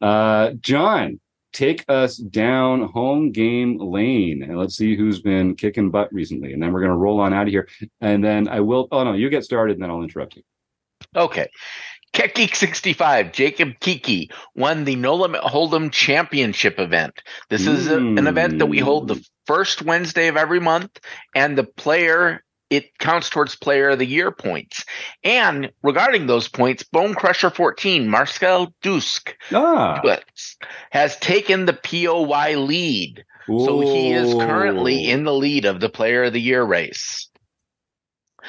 Uh, John, take us down home game lane, and let's see who's been kicking butt recently. And then we're gonna roll on out of here. And then I will. Oh no, you get started, and then I'll interrupt you. Okay. Keck 65, Jacob Kiki won the No Limit Hold'em Championship event. This is a- an event that we hold the first Wednesday of every month, and the player it counts towards Player of the Year points. And regarding those points, Bone Crusher 14, Marcel Dusk Ah, has taken the POY lead. So he is currently in the lead of the Player of the Year race.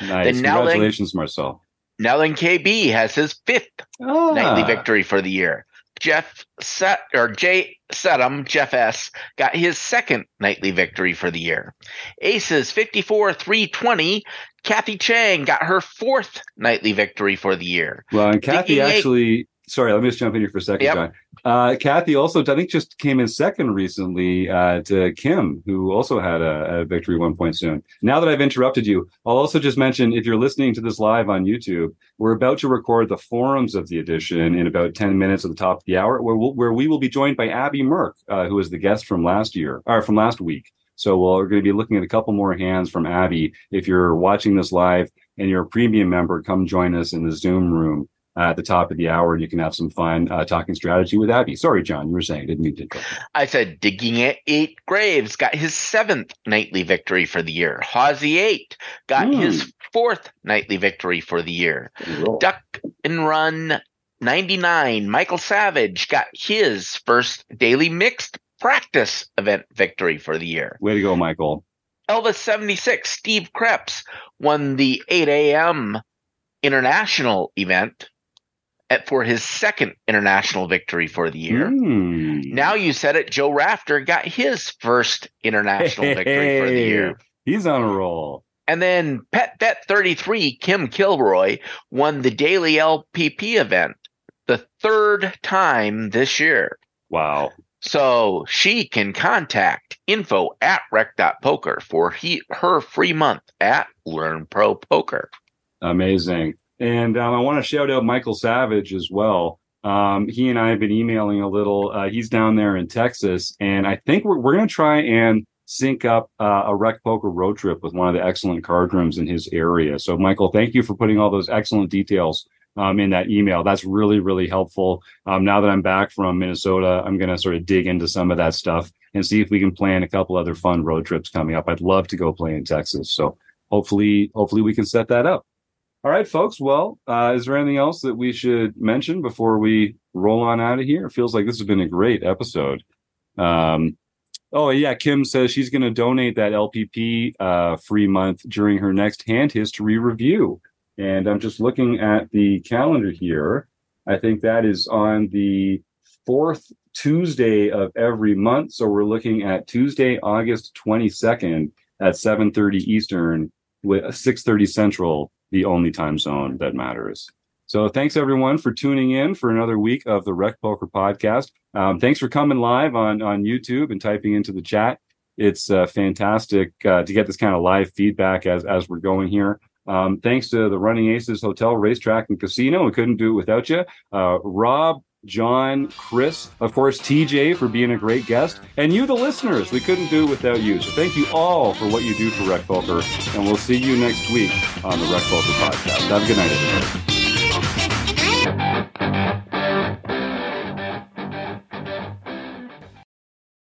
Nice. then- Congratulations, Marcel. Now then, KB has his fifth Ah. nightly victory for the year. Jeff Set or Jay Sedum, Jeff S, got his second nightly victory for the year. Aces 54 320. Kathy Chang got her fourth nightly victory for the year. Well, and Kathy Thinking eight- actually. Sorry, let me just jump in here for a second, Yep. John. Uh, Kathy also, I think, just came in second recently uh, to Kim, who also had a, a victory one point soon. Now that I've interrupted you, I'll also just mention if you're listening to this live on YouTube, we're about to record the forums of the edition in about 10 minutes at the top of the hour, where, we'll, where we will be joined by Abby Merck, uh, who was the guest from last year, or from last week. So we're going to be looking at a couple more hands from Abby. If you're watching this live and you're a premium member, come join us in the Zoom room at the top of the hour, you can have some fun uh, talking strategy with Abby. Sorry, John, you were saying, didn't mean to. I said Digging at Eight Graves got his seventh nightly victory for the year. Hawsey 8 got Hmm. his fourth nightly victory for the year. Duck and Run 99, Michael Savage got his first daily mixed practice event victory for the year. Way to go, Michael. Elvis 76, Steve Krebs won the 8 a.m. international event at, for his second international victory for the year. Hmm. Now you said it, Joe Rafter got his first international victory for the year. He's on a roll. And then Pet Bet 33, Kim Kilroy, won the daily LPP event the third time this year. Wow. So she can contact info at rec.poker for he, her free month at Learn Pro Poker. Amazing. And um, I want to shout out Michael Savage as well. Um, he and I have been emailing a little. Uh, he's down there in Texas, and I think we're, we're going to try and sync up uh, a rec poker road trip with one of the excellent card rooms in his area. So, Michael, thank you for putting all those excellent details um, in that email. That's really, really helpful. Um, now that I'm back from Minnesota, I'm going to sort of dig into some of that stuff and see if we can plan a couple other fun road trips coming up. I'd love to go play in Texas. So hopefully, hopefully we can set that up. All right, folks. Well, uh, is there anything else that we should mention before we roll on out of here? It feels like this has been a great episode. Um, oh yeah, Kim says she's going to donate that LPP uh, free month during her next hand history review. And I'm just looking at the calendar here. I think that is on the fourth Tuesday of every month. So we're looking at Tuesday, August 22nd at 7:30 Eastern with 6:30 Central the only time zone that matters. So thanks everyone for tuning in for another week of the Rec Poker Podcast. Um, thanks for coming live on on YouTube and typing into the chat. It's uh, fantastic uh, to get this kind of live feedback as as we're going here. Um, thanks to the Running Aces Hotel, Racetrack, and Casino. We couldn't do it without you. Uh, Rob, John, Chris, of course, TJ for being a great guest, and you, the listeners. We couldn't do it without you. So thank you all for what you do for Rec Poker, and we'll see you next week on the Rec Poker podcast. Have a good night, everybody.